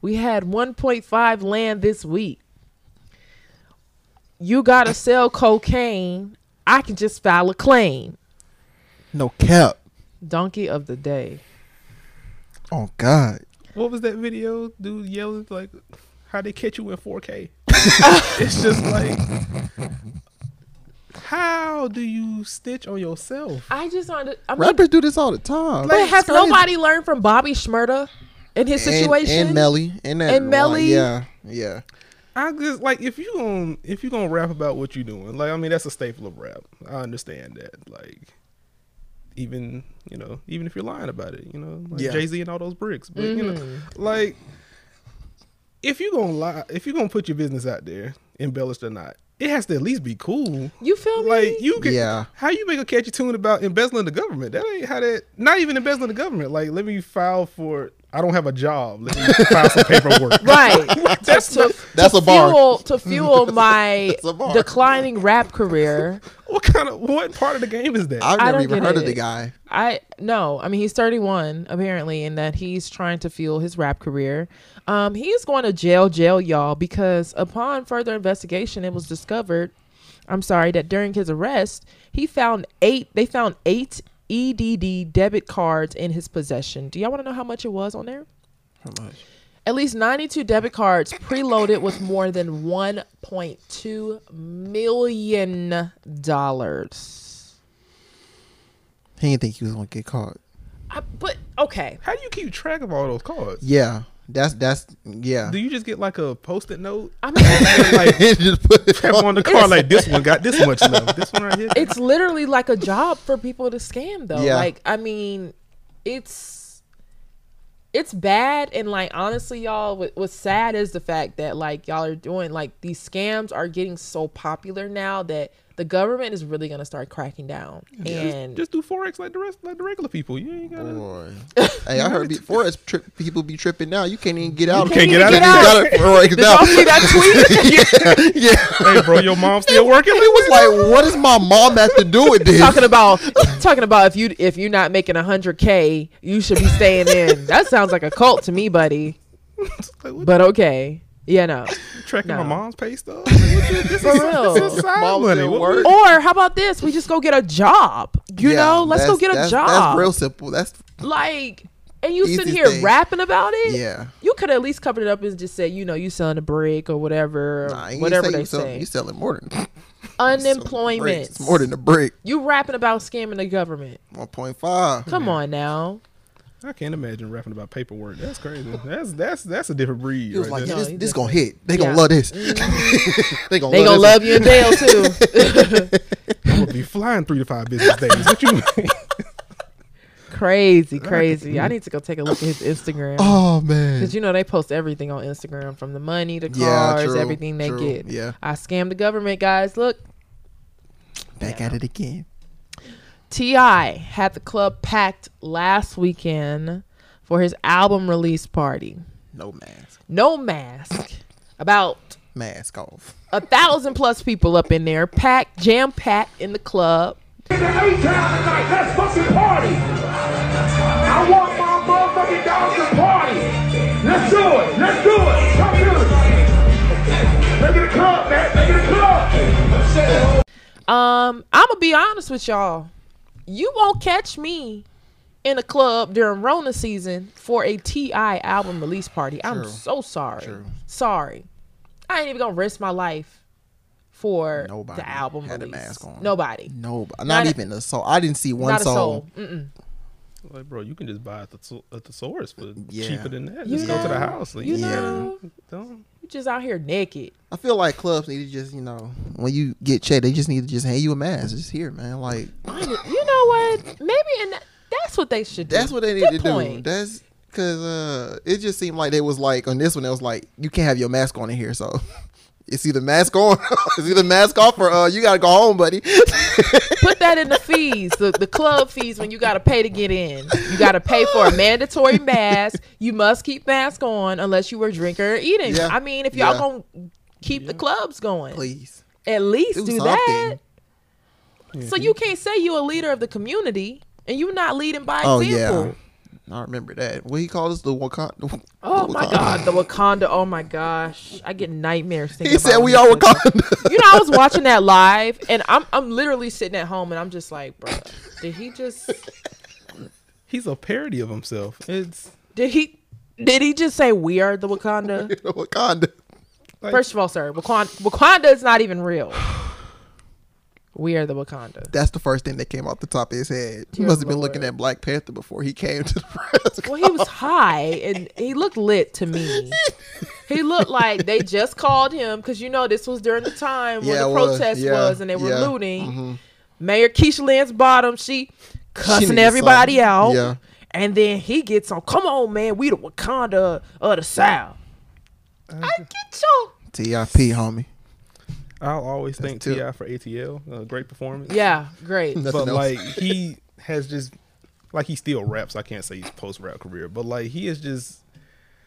We had 1.5 land this week. You gotta sell cocaine. I can just file a claim. No cap. Donkey of the day. Oh God. what was that video? Dude yelling like, "How they catch you in 4K?" [laughs] it's just like, how do you stitch on yourself? I just wanted. I mean, Rappers do this all the time. but has crazy. nobody learned from Bobby Shmurda in his And- situation? And, Melly. And that And Melly. Yeah. Yeah. I just like if you gonna if you gonna rap about what you're doing, like I mean that's a staple of rap. I understand that. Like even you know even if you're lying about it, you know like Yeah. Jay Z and all those bricks, but you know Mm-hmm. like if you gonna lie, if you gonna put your business out there, embellished or not, it has to at least be cool. You feel me? Like you can, Yeah. How you make a catchy tune about embezzling the government? That ain't how that. Not even embezzling the government. Like let me file for. I don't have a job. Let me [laughs] file some paperwork. [laughs] right. [laughs] That's to, That's to a bar. Fuel, to fuel my That's a bar. declining rap career. [laughs] What kind of what part of the game is that? I've never even get heard of the guy. I no, I mean he's 31 apparently, and that he's trying to fuel his rap career. Um, he is going to jail, jail, y'all, because upon further investigation, it was discovered. I'm sorry that during his arrest, he found eight. They found eight EDD debit cards in his possession. Do y'all want to know how much it was on there? How much? At least 92 debit cards preloaded with more than 1.2 million dollars. He didn't think he was gonna get caught. I- But okay, How do you keep track of all those cards? Yeah. That's that's yeah. Do you just get like a post-it note? I mean. [laughs] like [laughs] Just put it have on the card like this one got this much left. This one right here. it's literally like a job for people to scam though Yeah. like i mean it's it's bad and like honestly y'all what, what's sad is the fact that like y'all are doing like these scams are getting so popular now that the government is really gonna start cracking down and just do forex like the rest, like the regular people. You ain't gotta. Boy. [laughs] hey, I heard before it's trip, people be tripping now. You can't even get out. You can't get out You of gotta [laughs] forex did y'all now. see that tweet [laughs] yeah. Hey, bro, your mom still working? It was like, what does my mom have to do with this? talking about talking about if you if you're not making 100k you should be staying in that sounds like a cult to me buddy Like, but okay yeah no [laughs] tracking no. my mom's pay stub? [laughs] Like, what you- this For is- real. This is side Mom money. still work? Or how about this? We just go get a job. You Yeah, know, let's go get a that's- job. That's real simple. That's Like, and you sit Easiest here thing. rapping about it. yeah. You could at least cover it up and just say, you know, you selling a brick or whatever, Nah, you whatever say they you sell- say. You selling more than [laughs] Unemployment. It's more than a brick. You rapping about scamming the government. One point five. Come on now. I can't imagine rapping about paperwork. That's crazy. That's that's that's a different breed. He was right like, there. No, this, he this gonna hit. They Yeah. gonna love this. [laughs] Mm-hmm. they gonna They gonna love love you in jail too. [laughs] I'm gonna be flying three to five business days. What you mean? crazy, [laughs] crazy. I need to go take a look at his Instagram. Oh man. Cause you know they post everything on Instagram from the money, the Yeah, cars, true, everything they true, get. yeah. I scammed the government, guys. Look, Back at it again. T.I. had the club packed last weekend for his album release party. No mask. No mask. About Mask off. a thousand plus people up in there, packed, jam packed in the club. in the A-Town tonight. Let's fucking party. I want my motherfucking dogs to party. Let's do it. Let's do it. Come here. Make it a club, man. Make it a club. Um, I'm gonna be honest with y'all. You won't catch me in a club during Rona season for a T.I. album release party. I'm so sorry. True. Sorry. I ain't even gonna risk my life for Nobody the album had a release. mask on. Nobody. No, not, Not a- even a soul. I didn't see one Not a soul. soul. Mm-mm. Like, bro, you can just buy at the at the source for Yeah. cheaper than that. You Just go to the house. Like, You Yeah. know, don't. you just out here naked. I feel like clubs need to just, you know, when you get checked, they just need to just hand you a mask. Just here, man. Like You know what? Maybe and that's what they should do. that's what they need Good to point. do. That's because uh, it just seemed like they was like on this one. It was like you can't have your mask on in here, so [laughs] it's either mask on, [laughs] it's either mask off, or uh, you gotta go home, buddy. [laughs] Put that in the fees, the, the club fees when you got to pay to get in. You got to pay for a mandatory mask. You must keep mask on unless you were drinking or eating. Yeah. I mean, if y'all Yeah. going to keep the clubs going, Please at least do do that. Something. So mm-hmm. you can't say you're a leader of the community and you're not leading by Oh example. yeah, I remember that. What he called us the Wakanda. Oh my God, the Wakanda. Oh my gosh, I get nightmares thinking He said about we are Wakanda. You know, I was watching that [laughs] live, and I'm I'm literally sitting at home, and I'm just like, bro, did he just He's a parody of himself. It's did he did he just say we are the Wakanda? [laughs] Wakanda. like, First of all, sir, Wakanda Wakanda is not even real. [sighs] [sighs] [sighs] We are the Wakanda. That's the first thing that came off the top of his head. He must have been looking at Black Panther before he came to the [laughs] press. Well, he was high and he looked lit to me. He looked like they just called him because you know this was during the time when the it was. protest Yeah, was and they were yeah. looting. Mhm. Mayor Keisha Lance Bottom, she cussing needed everybody something. out. Yeah. And then he gets on, come on, man, we the Wakanda of the South. I get you. T.I.P. homie. I'll always thank T.I. for ATL. Uh, great performance. Yeah, great. But else. like [laughs] he has just like he still raps. I can't say he's post rap career, but like he is just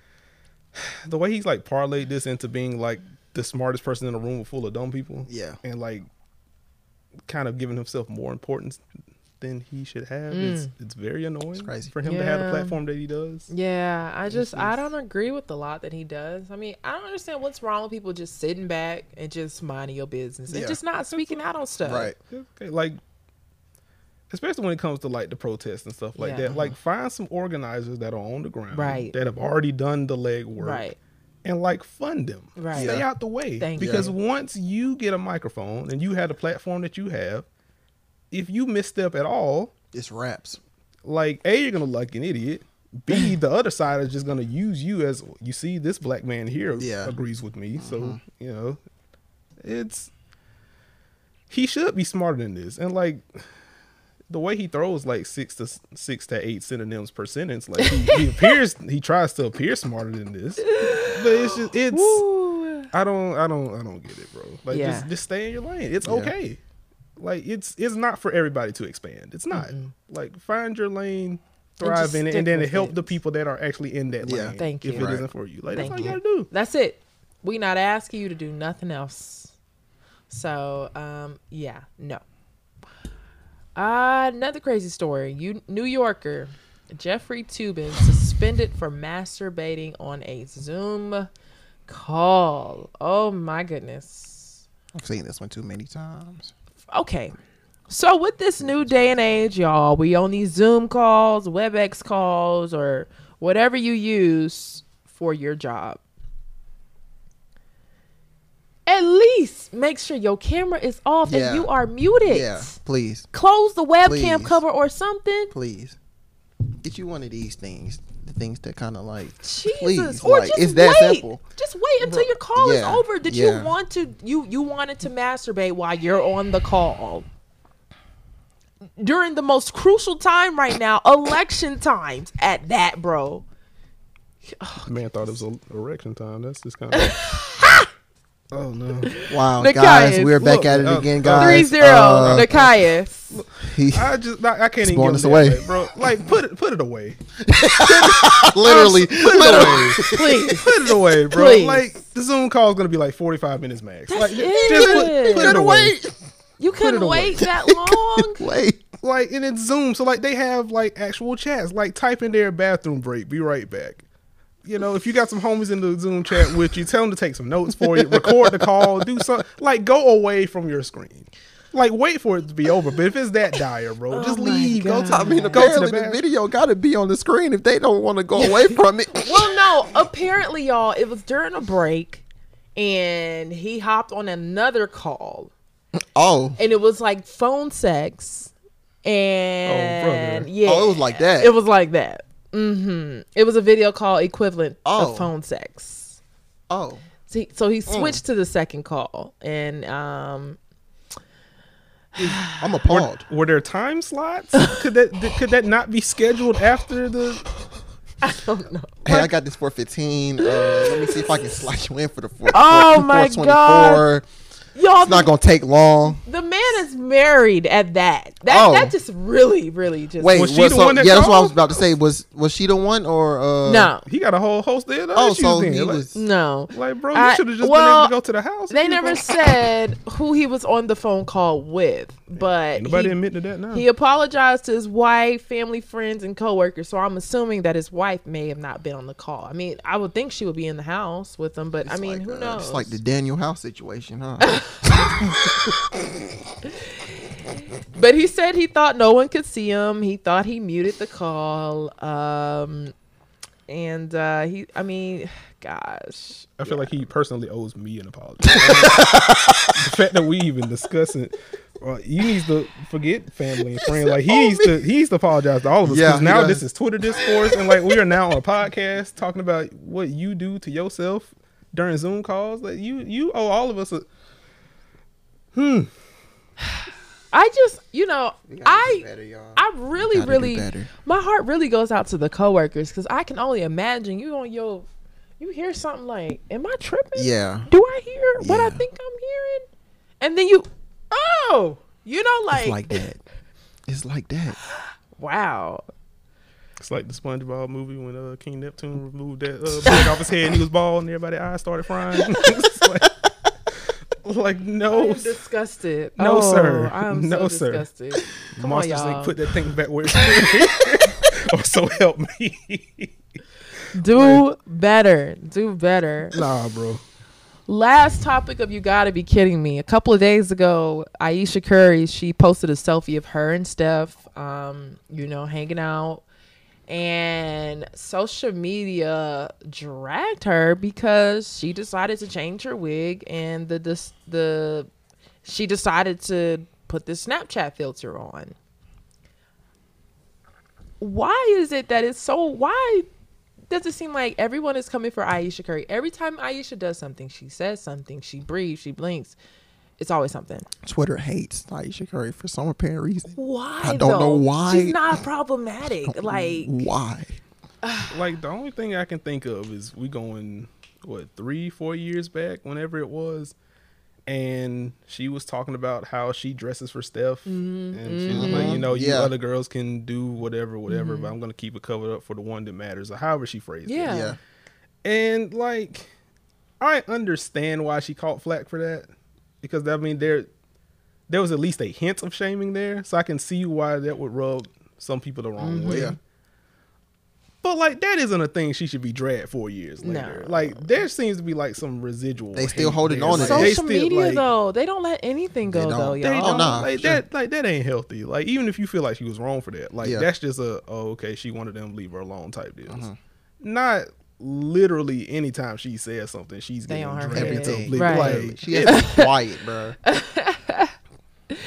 [sighs] the way he's like parlayed this into being like the smartest person in a room full of dumb people. Yeah. and like kind of giving himself more importance than he should have. It's mm. it's very annoying crazy. for him to have the platform that he does. Yeah, I just I don't agree with a lot that he does. I mean, I don't understand what's wrong with people just sitting back and just minding your business and Yeah. just not speaking out on stuff. Right. Okay, like especially when it comes to like the protests and stuff like Yeah. that. Like find some organizers that are on the ground, Right. That have already done the legwork, Right. And like fund them, Right. Stay Yeah. out the way, Thank you. because once you get a microphone and you have the platform that you have, if you misstep at all, It's raps. like a you're gonna look like an idiot. B [laughs] the other side is just gonna use you as you see this black man here Yeah. agrees with me. So mm-hmm. you know, it's he should be smarter than this. And like the way he throws like six to six to eight synonyms per sentence, like he, he [laughs] appears he tries to appear smarter than this, but it's just it's Woo. I don't I don't I don't get it, bro. Like Yeah. just just stay in your lane. It's okay. Like it's it's not for everybody to expand. It's not. Like find your lane, thrive in it, and then with help it. the people that are actually in that Yeah. lane. Thank you. If Right. not for you, like Thank that's all you you. gotta do. That's it. We not asking you to do nothing else. So, um, yeah, no. Uh, another crazy story. You New Yorker Jeffrey Toobin suspended for masturbating on a Zoom call. Oh my goodness. I've seen this one too many times. Okay. So with this new day and age, y'all, we on these Zoom calls, WebEx calls, or whatever you use for your job. At least make sure your camera is off Yeah. and you are muted. Yeah, please, Close the webcam Please. cover or something. please, get you one of these things. The things that kind of like, Jesus, please, or like just it's that wait. simple. Just wait until your call is over. Did yeah. you want to you you wanted to masturbate while you're on the call? During the most crucial time right now, election times at that, bro. Man thought it was a erection time. That's just kind of [laughs] Oh no. [laughs] Wow, Nekias, guys, we're back look, at it uh, again, uh, guys. Three zero. Uh, Nekias. he, I just I, I can't even blowing give us him away. that, bro. Like put it put it away. [laughs] [laughs] literally, Put it literally. away. Please. Put it away, bro. Please. Like the Zoom call is gonna be like forty five minutes max. Like it. just put, Put put it it away. You couldn't away. wait that long. Wait, Like and it's Zoom, so like they have like actual chats. Like type in their bathroom break. Be right back. You know, if you got some homies in the Zoom chat with you, tell them to take some notes for you. Record the call. Do something. Like go away from your screen. Like wait for it to be over. But if it's that dire, bro, just oh my leave. Go to God. I mean, go to the the, video got to be on the screen if they don't want to go away [laughs] from it. well, no. Apparently, y'all, it was during a break, and he hopped on another call, oh, and it was like phone sex, oh, and brother. yeah, Oh, it was like that. It was like that. Mm-hmm. It was a video call equivalent Oh. of phone sex. oh, So he, so he Mm. switched to the second call, and um, [sighs] I'm appalled. Were there time slots? [laughs] could that th- could that not be scheduled after the? I don't know. Hey, I got this for 15. Uh, let me see if I can slide you in for the four. Oh four- my 424. God. Y'all, It's not gonna take long. the man is married at that. That Oh. that just really, really just Wait, Was she what- the so- one that yeah, that's what I was about to say. Was was she the one or uh, no, He got a whole host there. other Oh, so he like, was. no. like, bro, you should have just well, been able to go to the house. They never know? said who he was on the phone call with, but Nobody admitted to that now. he apologized to his wife, family, friends, and coworkers. So I'm assuming that his wife may have not been on the call. I mean, I would think she would be in the house with him, but I mean, like, who uh, knows? It's like the Daniel House situation, huh? [laughs] But he said he thought no one could see him. He thought he muted the call. Um, and uh, he, I mean, gosh, I feel like he personally owes me an apology. [laughs] the fact that we even discussing, well, he needs to forget family and friends. Like he needs to, he needs to apologize to all of us. Because he now does. this is Twitter discourse, and like we are now on a podcast talking about what you do to yourself during Zoom calls. Like you, you owe all of us a. I just, you know, I, better. I really, really, my heart really goes out to the coworkers because I can only imagine you on your, you hear something like, "Am I tripping? Yeah. Do I hear what I think I'm hearing?" And then you, oh, you know, like, It's like that. It's like that. [sighs] wow. It's like the SpongeBob movie when uh, King Neptune removed that uh, [laughs] off his head and he was bald and everybody's eyes started frying. [laughs] It's like, [laughs] like, no, disgusted. No, Oh, sir. I am No, so sir. disgusted. Come Monsters on, y'all. put that thing back where [laughs] it's [laughs] or so help me. Do better. Do better. nah, bro. Last topic of you gotta be kidding me. A couple of days ago, Ayesha Curry, she posted a selfie of her and Steph, um, you know, hanging out. And social media dragged her because she decided to change her wig and the the, the she decided to put the Snapchat filter on. Why is it that it's so why does it seem like everyone is coming for Ayesha Curry? Every time Ayesha does something, she says something, she breathes, she blinks. It's always something. Twitter hates Ayesha Curry for some apparent reason. Why? I don't know why. She's not [laughs] problematic. Like Why? Like the only thing I can think of is we going what three, four years back, whenever it was, and she was talking about how she dresses for Steph, Mm-hmm. and she was like, you know, you Yeah. other girls can do whatever, whatever, but I'm gonna keep it covered up for the one that matters, or however she phrased it. Yeah. Yeah. And like, I understand why she caught flack for that because I mean there, there was at least a hint of shaming there, so I can see why that would rub some people the wrong way. Yeah. But like that isn't a thing she should be dragged four years No. later. Like there seems to be like some residual. They still holding there. on to Like, that. they social still, media like, though, they don't let anything They go don't. though, They y'all. Oh, don't, nah, like sure. that. Like that ain't healthy. Like even if you feel like she was wrong for that, like Yeah. that's just a oh okay, she wanted them to leave her alone type deal. Uh-huh. Not literally anytime she says something, she's They getting on dragged head. to Everything. oblivion. Right. Like, She has to be quiet, bro. [laughs]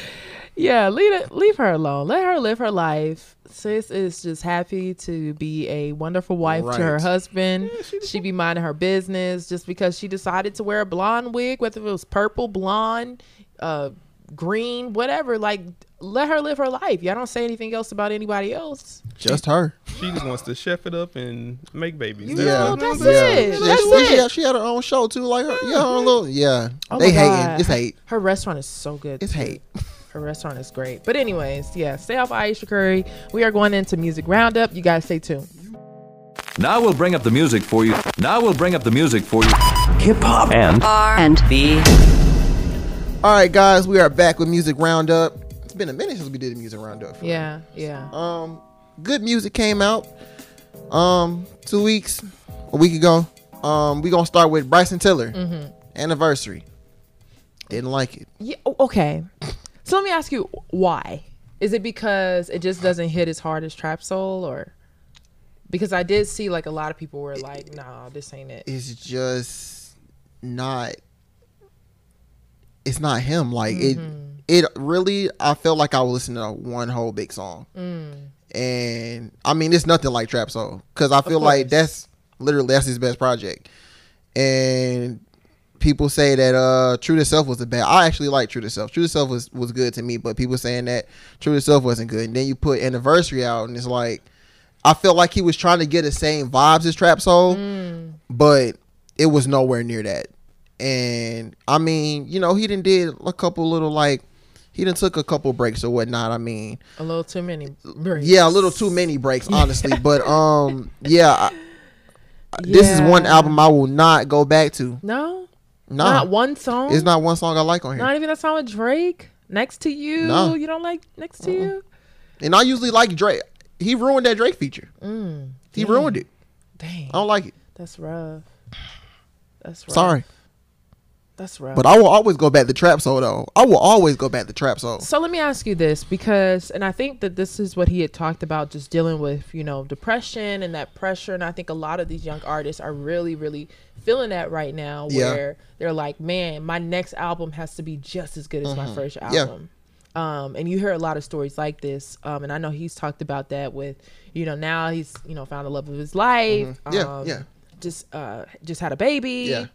Yeah, leave it, leave her alone. Let her live her life. Sis is just happy to be a wonderful wife to her Right. husband. she be minding her business just because she decided to wear a blonde wig, whether it was purple, blonde, uh, green, whatever. Like, let her live her life. Y'all don't say anything else about anybody else. Just her. She just wants to chef it up and make babies. You That's know, that's yeah. it. She, That's she, it. She, had, she had her own show too, like her, yeah, her own little, yeah. Oh they hate hating. It's hate. Her restaurant is so good. It's too. hate. [laughs] Her restaurant is great. But anyways, yeah, stay off Ayesha Curry. We are going into music roundup. You guys stay tuned. Now we'll bring up the music for you. Now we'll bring up the music for you. Hip hop And R and B. All right, guys, we are back with music roundup. Been a minute since we did a music roundup. Yeah, yeah. Um, good music came out. Um, two weeks, a week ago. Um, we gonna start with Bryson Tiller Mm-hmm. anniversary. Didn't like it. Yeah. Okay. So let me ask you, why? Is it because it just doesn't hit as hard as Trap Soul, or because I did see like a lot of people were like, "Nah, this ain't it." It's just not. It's not him. Like it. It really. I felt like I was listening to one whole big song. And I mean, it's nothing like Trap Soul because I feel like that's literally that's his best project. And people say that uh True to Self was a bad. I actually like True to Self. True to Self was was good to me, but people saying that True to Self wasn't good. And then you put Anniversary out, and it's like I felt like he was trying to get the same vibes as Trap Soul, but it was nowhere near that. And I mean, you know, he didn't did a couple little like he done took a couple breaks or whatnot. I mean, A little too many. Breaks. yeah, a little too many breaks, [laughs] honestly. but um, yeah, I, this is one album I will not go back to. No, No, not one song. It's not one song I like on here. Not even a song with Drake. Next to you. No. You don't like next to you. and I usually like Drake. He ruined that Drake feature. Mm, he ruined it. Dang, I don't like it. that's rough. That's rough. Sorry, That's right. but I will always go back to Trap Soul though. I will always go back to Trap Soul. So let me ask you this because, and I think that this is what he had talked about, just dealing with, you know, depression and that pressure. And I think a lot of these young artists are really, really feeling that right now Yeah. where they're like, man, my next album has to be just as good as my first Mm-hmm. Yeah. album. Um, and you hear a lot of stories like this. Um, and I know he's talked about that with, you know, now he's, you know, found the love of his life. Mm-hmm. Yeah, um, yeah. Just, uh, just had a baby. Yeah,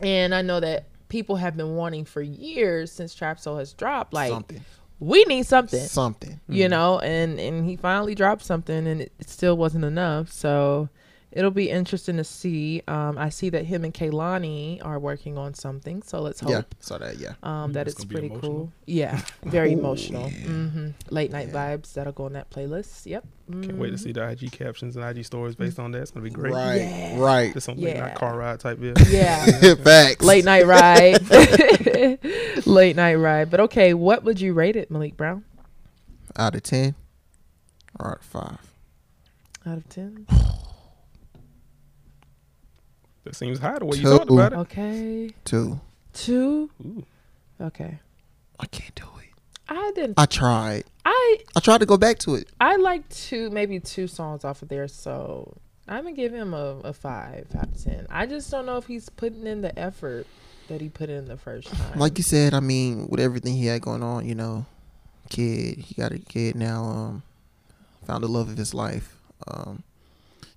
And I know that people have been wanting for years since Trap Soul has dropped, like, something, we need something. Something. you mm-hmm. know and and he finally dropped something and it still wasn't enough. So it'll be interesting to see. Um i see that him and Kehlani are working on something so let's hope Yeah, saw that. Yeah, um that It's it's pretty cool. yeah [laughs] very emotional. hmm late night vibes that'll go on that playlist. Yep. Can't wait to see the IG captions and IG stories based on that. It's gonna be great. right, right. Just some late Yeah. night car ride type bit. yeah. [laughs] Facts. late night ride. [laughs] Late night ride. But okay what would you rate it malik brown? Out of ten or out of five. out of 10 [sighs] [sighs] [sighs] That seems high the way you Two. talked about it. okay Two. two Ooh. okay I can't do it. i didn't I tried. I I tried to go back to it. I like two, maybe two songs off of there, so I'm gonna give him a, a five out of ten. I just don't know if he's putting in the effort that he put in the first time. Like you said, I mean, with everything he had going on, you know, kid, he got a kid now, um, found the love of his life. Um,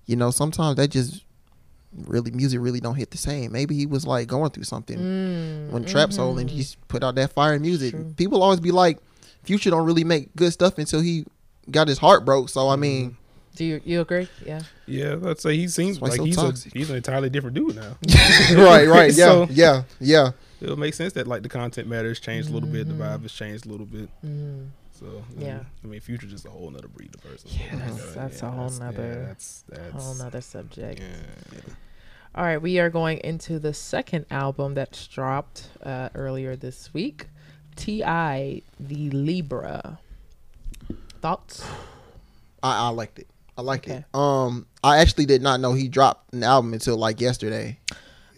you know, sometimes that just really music really don't hit the same. Maybe he was like going through something Mm, when Trap Soul and he put out that fire music. True. People always be like, Future don't really make good stuff until he got his heart broke. So I mean, Do you you agree? Yeah. Yeah, let's say he seems like so he's toxic. a, he's an entirely different dude now. [laughs] right, right, [laughs] yeah, So- yeah, yeah. It'll make sense that like the content matters changed a little bit, the vibe has changed a little bit. Mm. So Yeah. I mean, future just a whole nother breed of person. Yeah, that's- that's a whole nother- that's that's Whole nother subject. yeah. All right, we are going into the second album that's dropped uh, earlier this week. T.I. the Libra. Thoughts? I, I liked it. I like Okay. it. Um, I actually did not know he dropped an album until like yesterday.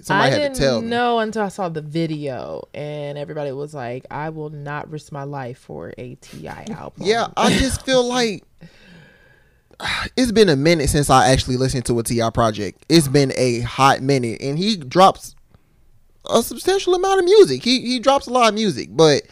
Somebody I had didn't to tell me. know until I saw the video, and everybody was like, "I will not risk my life for a T.I. album." Yeah, I just feel [laughs] like it's been a minute since I actually listened to a T.I. project. It's been a hot minute, and he drops a substantial amount of music. He he drops a lot of music, but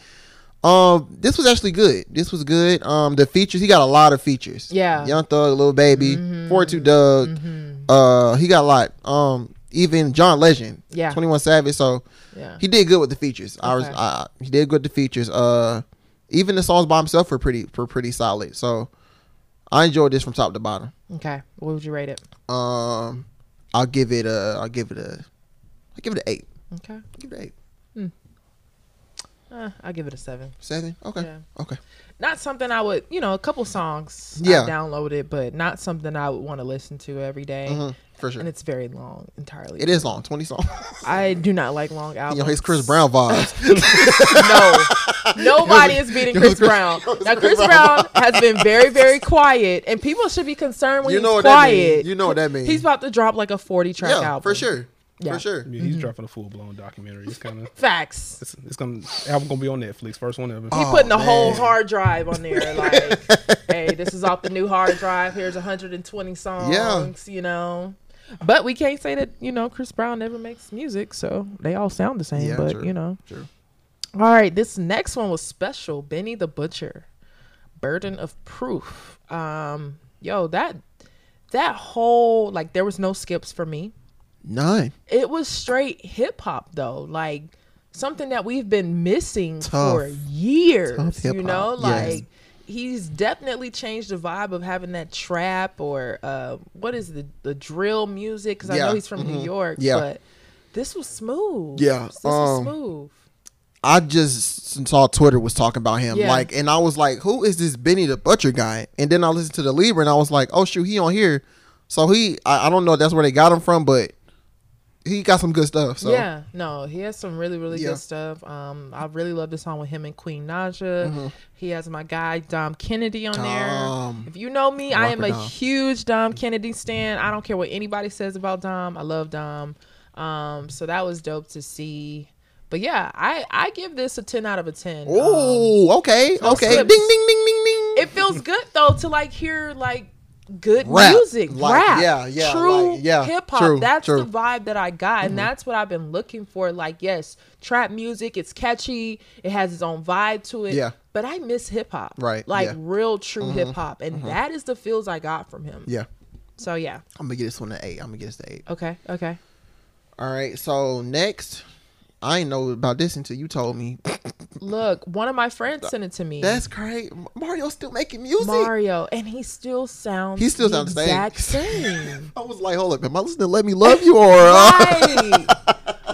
um, this was actually good. This was good. Um, the features he got a lot of features. Yeah. Young Thug, Lil Baby, Mhm. Four Two Dugg. Mhm. Uh, he got a lot. Um, even John Legend, Yeah. Twenty One Savage. So Yeah. he did good with the features. I was Okay. I, he did good with the features. Uh, even the songs by himself were pretty were pretty solid. So I enjoyed this from top to bottom. Okay. What would you rate it? Um, I'll give it a I'll give it a I'll give it an eight. Okay. I'll give it an eight. Uh, I'll give it a seven. Seven. Okay. Yeah. Okay. Not something I would, you know, a couple songs Yeah. I downloaded, but not something I would want to listen to every day. Mhm, for sure. And it's very long entirely. It is long, twenty songs. [laughs] I do not like long albums. you know, his Chris Brown vibes. [laughs] no, nobody is beating Chris Chris- Brown. [laughs] Now, Chris Chris Brown. Brown has been very, very quiet, and people should be concerned when you he's know what quiet. means. You know what that means. He's about to drop like a forty track yeah, album for sure. Yeah. For sure. Yeah, he's mm-hmm. dropping a full blown documentary. It's kind of Facts. it's, it's gonna album gonna be on Netflix. First one ever. He Oh, putting a whole hard drive on there, like, hey, this is off the new hard drive. Here's 120 songs, Yeah. you know. But we can't say that you know Chris Brown never makes music, so they all sound the same. Yeah, but true. you know, True. All right, this next one was special. Benny the Butcher, Burden of Proof. Um, yo, that that whole like there was no skips for me. None. It was straight hip hop though, like something that we've been missing Tough. for years. You know, yes. He's definitely changed the vibe of having that trap or uh, what is the the drill music? Because I know he's from New mhm, York, yeah. but this was smooth. Yeah, this was um, smooth. I just saw Twitter was talking about him, Yeah. like, and I was like, "Who is this Benny the Butcher guy?" And then I listened to the Libra, and I was like, "Oh shoot, he on here." So he, I, I don't know, if that's where they got him from, but he got some good stuff. So Yeah, no, he has some really, really Yeah. good stuff. Um, I really love the song with him and Queen Naija. He has my guy Dom Kennedy on there. If you know me, I am a Dom. huge Dom Kennedy stan. I don't care what anybody says about Dom. I love Dom. Um, so that was dope to see. But yeah, I I give this a ten out of a ten. Um, Oh, okay, no okay. Ding, ding, ding, ding, ding. it feels good though to like hear like good Rap. music, Like, rap, yeah, yeah, true like, yeah, hip hop. That's true. Mm-hmm. the vibe that I got, and that's what I've been looking for. Like, yes, trap music, it's catchy, it has its own vibe to it. Yeah. but I miss hip hop, Right, Like yeah. Mm-hmm. real, true hip hop, and that is the feels I got from him. Yeah, So yeah, I'm gonna get this one an eight. I'm gonna get this an eight. okay, okay. All right. So next, I didn't know about this until you told me. Look, one of my friends sent it to me. That's great. Mario's still making music. Mario, and he still sounds. He still the sounds the same. exact same. [laughs] I was like, hold up, am I listening to "Let Me Love You" or? Uh,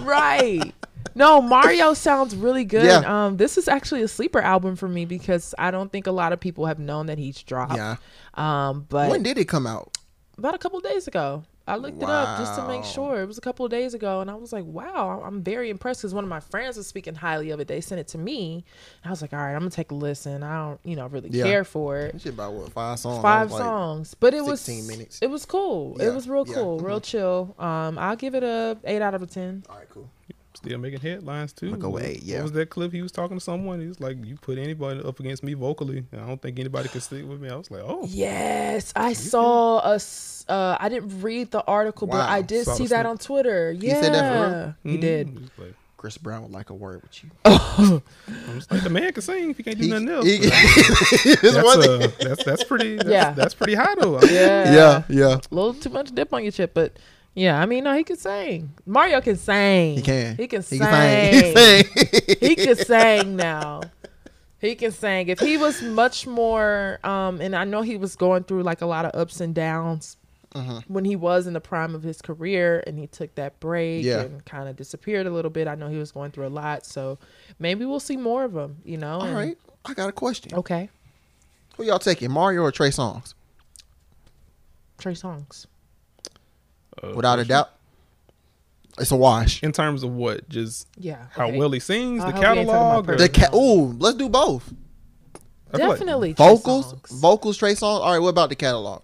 right right no mario sounds really good Yeah. um this is actually a sleeper album for me because i don't think a lot of people have known that he's dropped Yeah. um but when did it come out? about a couple of days ago i looked it up just to make sure. It was a couple of days ago and i was like wow i'm very impressed because one of my friends was speaking highly of it. They sent it to me. And i was like all right i'm gonna take a listen. I don't you know really Yeah. care for it. That shit about what five songs? Five like, songs. But it was 16 minutes. it was cool. Yeah, it was real yeah, cool real chill. Um i'll give it a eight out of a ten. All right, cool. Still making headlines too. I'ma go with yeah. What was that clip he was talking to someone? He was like, "You put anybody up against me vocally, and I don't think anybody could stick with me." I was like, "Oh, Yes, I saw a. s- Uh, I didn't read the article, but I did Saw see that on Twitter. Yeah, said that for real? he did. He's like- Chris Brown would like a word with you. [laughs] I'm just like the man can sing if he can't do He- nothing else. he- But [laughs] it's that's, one uh, that's that's pretty. That's, Yeah. that's pretty high though. Yeah, Yeah, yeah. a little too much dip on your chip, but yeah, I mean, no, he can sing. Mario can sing. He can. He can sing. He can [laughs] sing. he can sing now. He can sing. If he was much more, um, and I know he was going through like a lot of ups and downs Mm-hmm. when he was in the prime of his career, and he took that break Yeah. and kind of disappeared a little bit. I know he was going through a lot, so maybe we'll see more of him. You know. All and- right, I got a question. Okay. Who y'all taking, Mario or Trey Songz? Trey Songz. Uh, Without a doubt, it's a wash. In terms of what, just Yeah. how okay. well he sings, I the hope we ain't talking about catalog, or- The cat. Ooh, let's do both. I feel like- Definitely. Vocals, Songz. vocals, Trey Songz. All right, what about the catalog?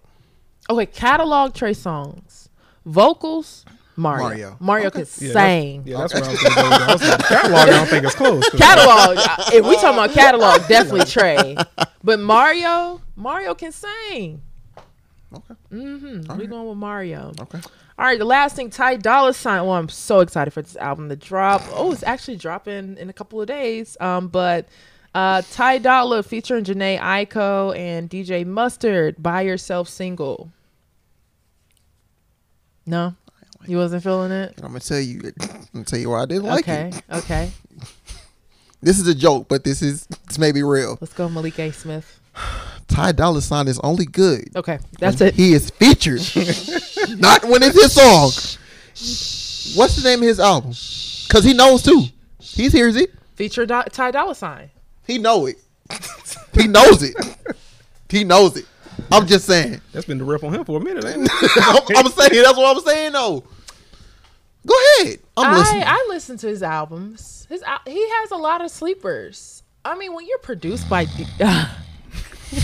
Okay, catalog Trey Songz. Vocals, Mario. Mario. Mario, Okay. could Yeah, that's- sing. Yeah, that's what I was going to go. with that. I was like, catalog, I don't think it's close. 'cause- Catalog. [laughs] if we talking about catalog, definitely Trey. But Mario, Mario can sing. Okay. Mm-hmm. We going with Mario. Okay. All right, the last thing, Ty Dolla Sign. Oh, I'm so excited for this album to drop. Oh, it's actually dropping in a couple of days. Um, but uh, Ty Dolla featuring Jhené Aiko and DJ Mustard, "By Yourself" single. No, it. You wasn't feeling it. I'm gonna tell you. I'm gonna tell you why I didn't like okay. it. Okay. Okay. [laughs] This is a joke, but this is this may be real. Let's go, Malik A. Smith. [sighs] Ty Dolla Sign is only good. Okay, that's when it. He is featured, [laughs] not when it's his song. What's the name of his album? Cause he knows too. He hears it. Feature Do- Ty Dolla Sign. He know it. he knows it. He knows it. I'm just saying. That's been the rep on him for a minute, ain't it? [laughs] I'm, I'm saying that's what I'm saying though. Go ahead. I'm I, listening. I listen to his albums. His al- he has a lot of sleepers. I mean, when you're produced by. [sighs] Uh, [laughs]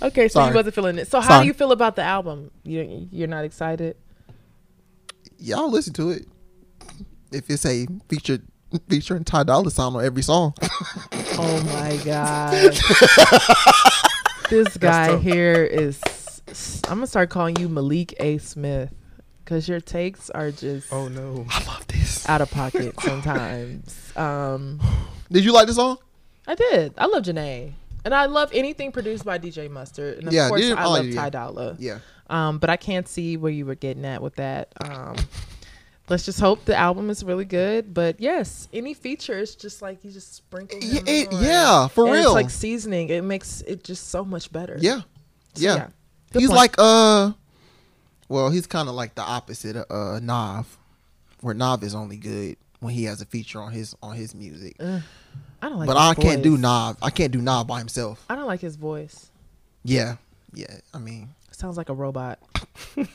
Okay, so Sorry. you wasn't feeling it. So how Sorry. do you feel about the album? You you're not excited? Y'all listen to it. If it's a featured featuring Ty Dolla Sign on every song. Oh my [laughs] god. this guy here is. I'm gonna start calling you Malik A. Smith because your takes are just Oh no. I love this. out of pocket sometimes. [laughs] Um, Did you like the song? I did. I love Jhené. And I love anything produced by DJ Mustard. And of Yeah, course, DJ I oh, love yeah. Ty Dolla. Yeah. Um, but I can't see where you were getting at with that. Um, let's just hope the album is really good. But yes, any features, just like you just sprinkle Yeah, it- yeah, for And real. It's like seasoning. It makes it just so much better. Yeah. So, Yeah. yeah. He's point. like uh well, he's kind of like the opposite of uh Nav. Where Nav is only good when he has a feature on his on his music. I don't like. but I can't do voice. Nav. I can't do Nav by himself. I don't like his voice. Yeah. Yeah. I mean, sounds like a robot.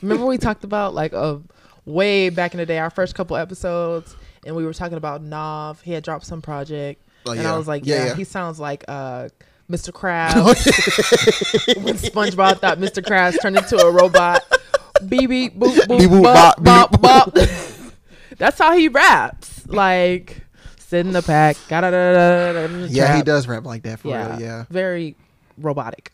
Remember we talked about like a way back in the day, our first couple episodes, and we were talking about Nav. He had dropped some project, Oh, and yeah. I was like, Yeah, yeah, yeah. he sounds like uh, Mr. [laughs] Krabs. when SpongeBob thought Mr. Krabs turned into a robot. Beep beep boop boop, Beep, boop, bop bop, bop bop. [laughs] That's how he raps. Like in the pack. yeah, he does rap like that for Yeah, real. Yeah. very robotic.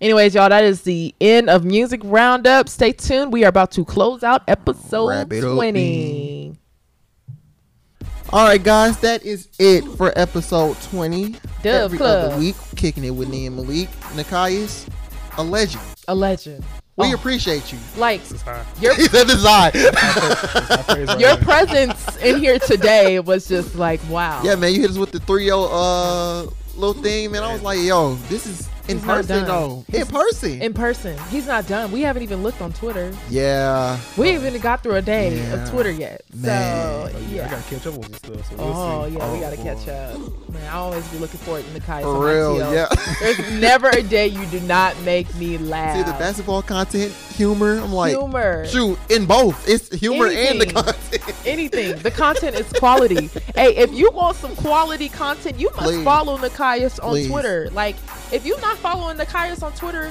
Anyways, y'all, that is the end of Music Roundup. Stay tuned. We are about to close out episode Wrap it up, 20. All right, guys, that is it for episode 20. Dub Every Club. other week, kicking it with Nia and Malik. Nekias, a legend. A legend. We Oh, appreciate you. like This is your [laughs] He said this eye. [laughs] My praise right your presence in here today was just like wow. Yeah, man, you hit us with the 3 uh little thing, man. I was like, yo, this is in He's person done. though. In person. In person. He's not done. We haven't even looked on Twitter. yeah. We haven't even got through a day Yeah. of Twitter yet. Man. So I yeah. gotta catch up on some stuff. So we'll Oh see. yeah, we Oh, gotta boy. catch up. Oh. Man, I always be looking forward to Nekias. For real, yeah. There's never a day you do not make me laugh. See the basketball content, humor. I'm like, humor. shoot, in both. It's humor and the Anything. content. [laughs] Anything. The content is quality. hey, if you want some quality content, you must Please. follow Nekias on Please. Twitter. Like, if you're not following the Nekias on Twitter,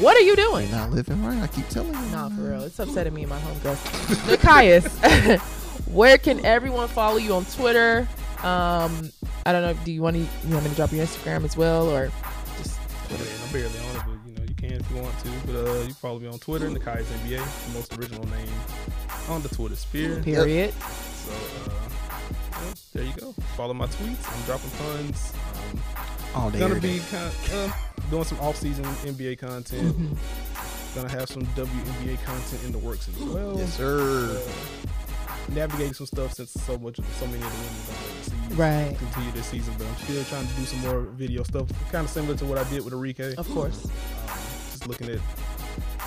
what are you doing? You're not living right. I keep telling you. Nah, for real. It's upsetting me and my homegirls. Nekias, [laughs] where can everyone follow you on Twitter? Um, I don't know. Do you want to? You want me to drop your Instagram as well, or just Man, I'm barely on it, but you know you can if you want to. But uh, you can follow me on Twitter, Nekias NBA, the most original name on the Twitter sphere. period? So uh, there you go. Follow my tweets. I'm dropping puns. Um, All day. gonna be kind uh, doing some off-season NBA content. Gonna have some WNBA content in the works as well. Yes, sir. Navigating some stuff since so much, so many of the women don't see Right. continue this season. But I'm still trying to do some more video stuff, kind of similar to what I did with Enrique. Of course. Um, just looking at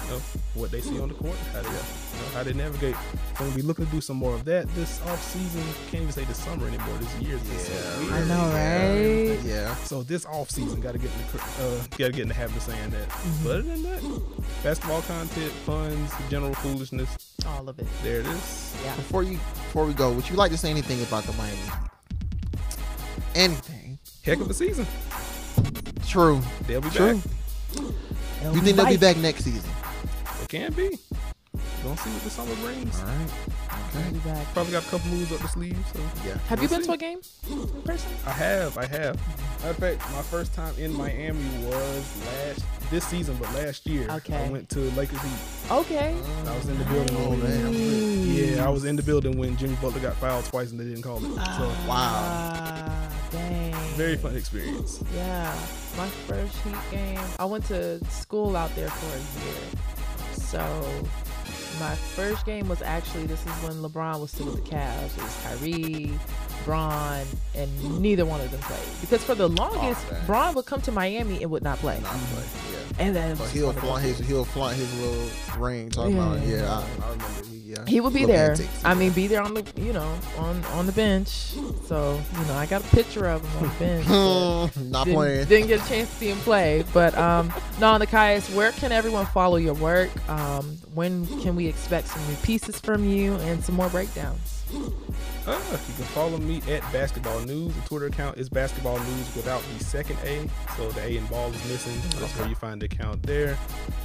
know, what they see on the court, how they, uh, you know, how they navigate. So we'll be looking to do some more of that this off season. Can't even say this summer anymore. This year's been so. I know, right? Yeah. So this off season, got to get in the uh, got to get in the habit of saying that. Mm-hmm. But other than that, basketball content, puns, general foolishness. All of it. There it is. Yeah. Before you before we go, would you like to say anything about the Miami Anything? Heck of a season. True. They'll be True. back. You think they'll be back next season? It can be. Gonna see what the summer brings. All right. I'll be Okay. back. Probably got a couple moves up the sleeve. So Yeah. Have you We'll been see. to a game, person? I have, I have. Matter of fact, my first time in Miami was last this season, but last year. Okay. I went to Lakers Heat. Okay. I was in the building. Oh, when, man. Yeah, I was in the building when Jimmy Butler got fouled twice and they didn't call it. Ah, so Wow. Dang. very fun experience. Yeah, my first Heat game. I went to school out there for a year. So my first game was actually this is when LeBron was still with the Cavs. It was Kyrie, Bron, and neither one of them played because for the longest, dang. Bron would come to Miami and would not play, Not play. Yeah. and then But he'll flaunt his he'll flaunt his little ring talking Yeah. about yeah I, I remember he yeah he would be there. antics, I mean, be there on the you know on on the bench. So you know, I got a picture of him on the bench. [laughs] not didn't, playing. didn't get a chance to see him play. But um, no, Nekias, where can everyone follow your work? Um, when can we expect some new pieces from you and some more breakdowns? Uh, you can follow me at Basketball News. The Twitter account is Basketball News without the second A. So the A in ball is missing. That's where you find the account there.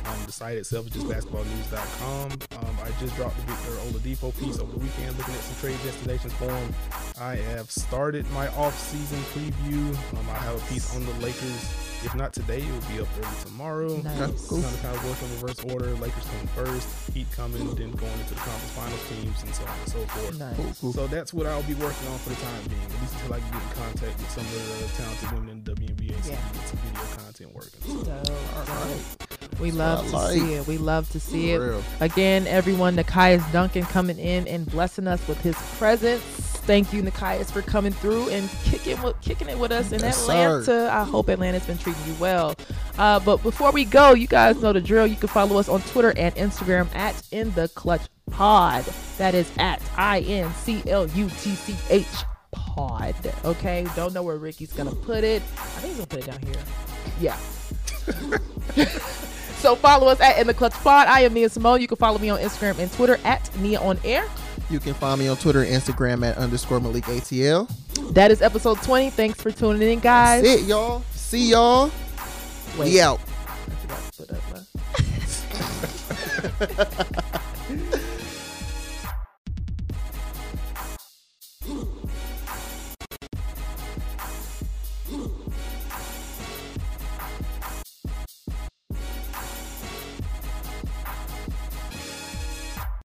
Um, the site itself is just basketballnews.com. Um, I just dropped the Victor Oladipo piece over the weekend looking at some trade destinations for him. I have started my off-season preview. Um, I have a piece on the Lakers. If not today, it will be up early tomorrow. Nice. Kind of kind of work in reverse order. Lakers coming first, Heat coming, then going into the conference finals teams, and so on and so forth. Nice. So that's what I'll be working on for the time being, at least until I can get in contact with some of the talented women in the WNBA so we Yeah. can get some video content working. So, Dope, dope. We love to see it. We love to see it. Real. Again, everyone, Nekias Duncan coming in and blessing us with his presence. Thank you, Nekias, for coming through and kicking kicking it with us in Yes, Atlanta. sir. I hope Atlanta's been treating you well. Uh, but before we go, you guys know the drill. You can follow us on Twitter and Instagram at In the Clutch Pod. That is at I N C L U T C H Pod. Okay, don't know where Ricky's gonna put it. I think he's gonna put it down here. Yeah. [laughs] [laughs] So follow us at In the Clutch Pod. I am Nia Simone. You can follow me on Instagram and Twitter at Nia on Air. You can find me on Twitter and Instagram at underscore Malik ATL. That is episode 20. Thanks for tuning in, guys. That's it, y'all. See y'all. Wait. We out. [laughs]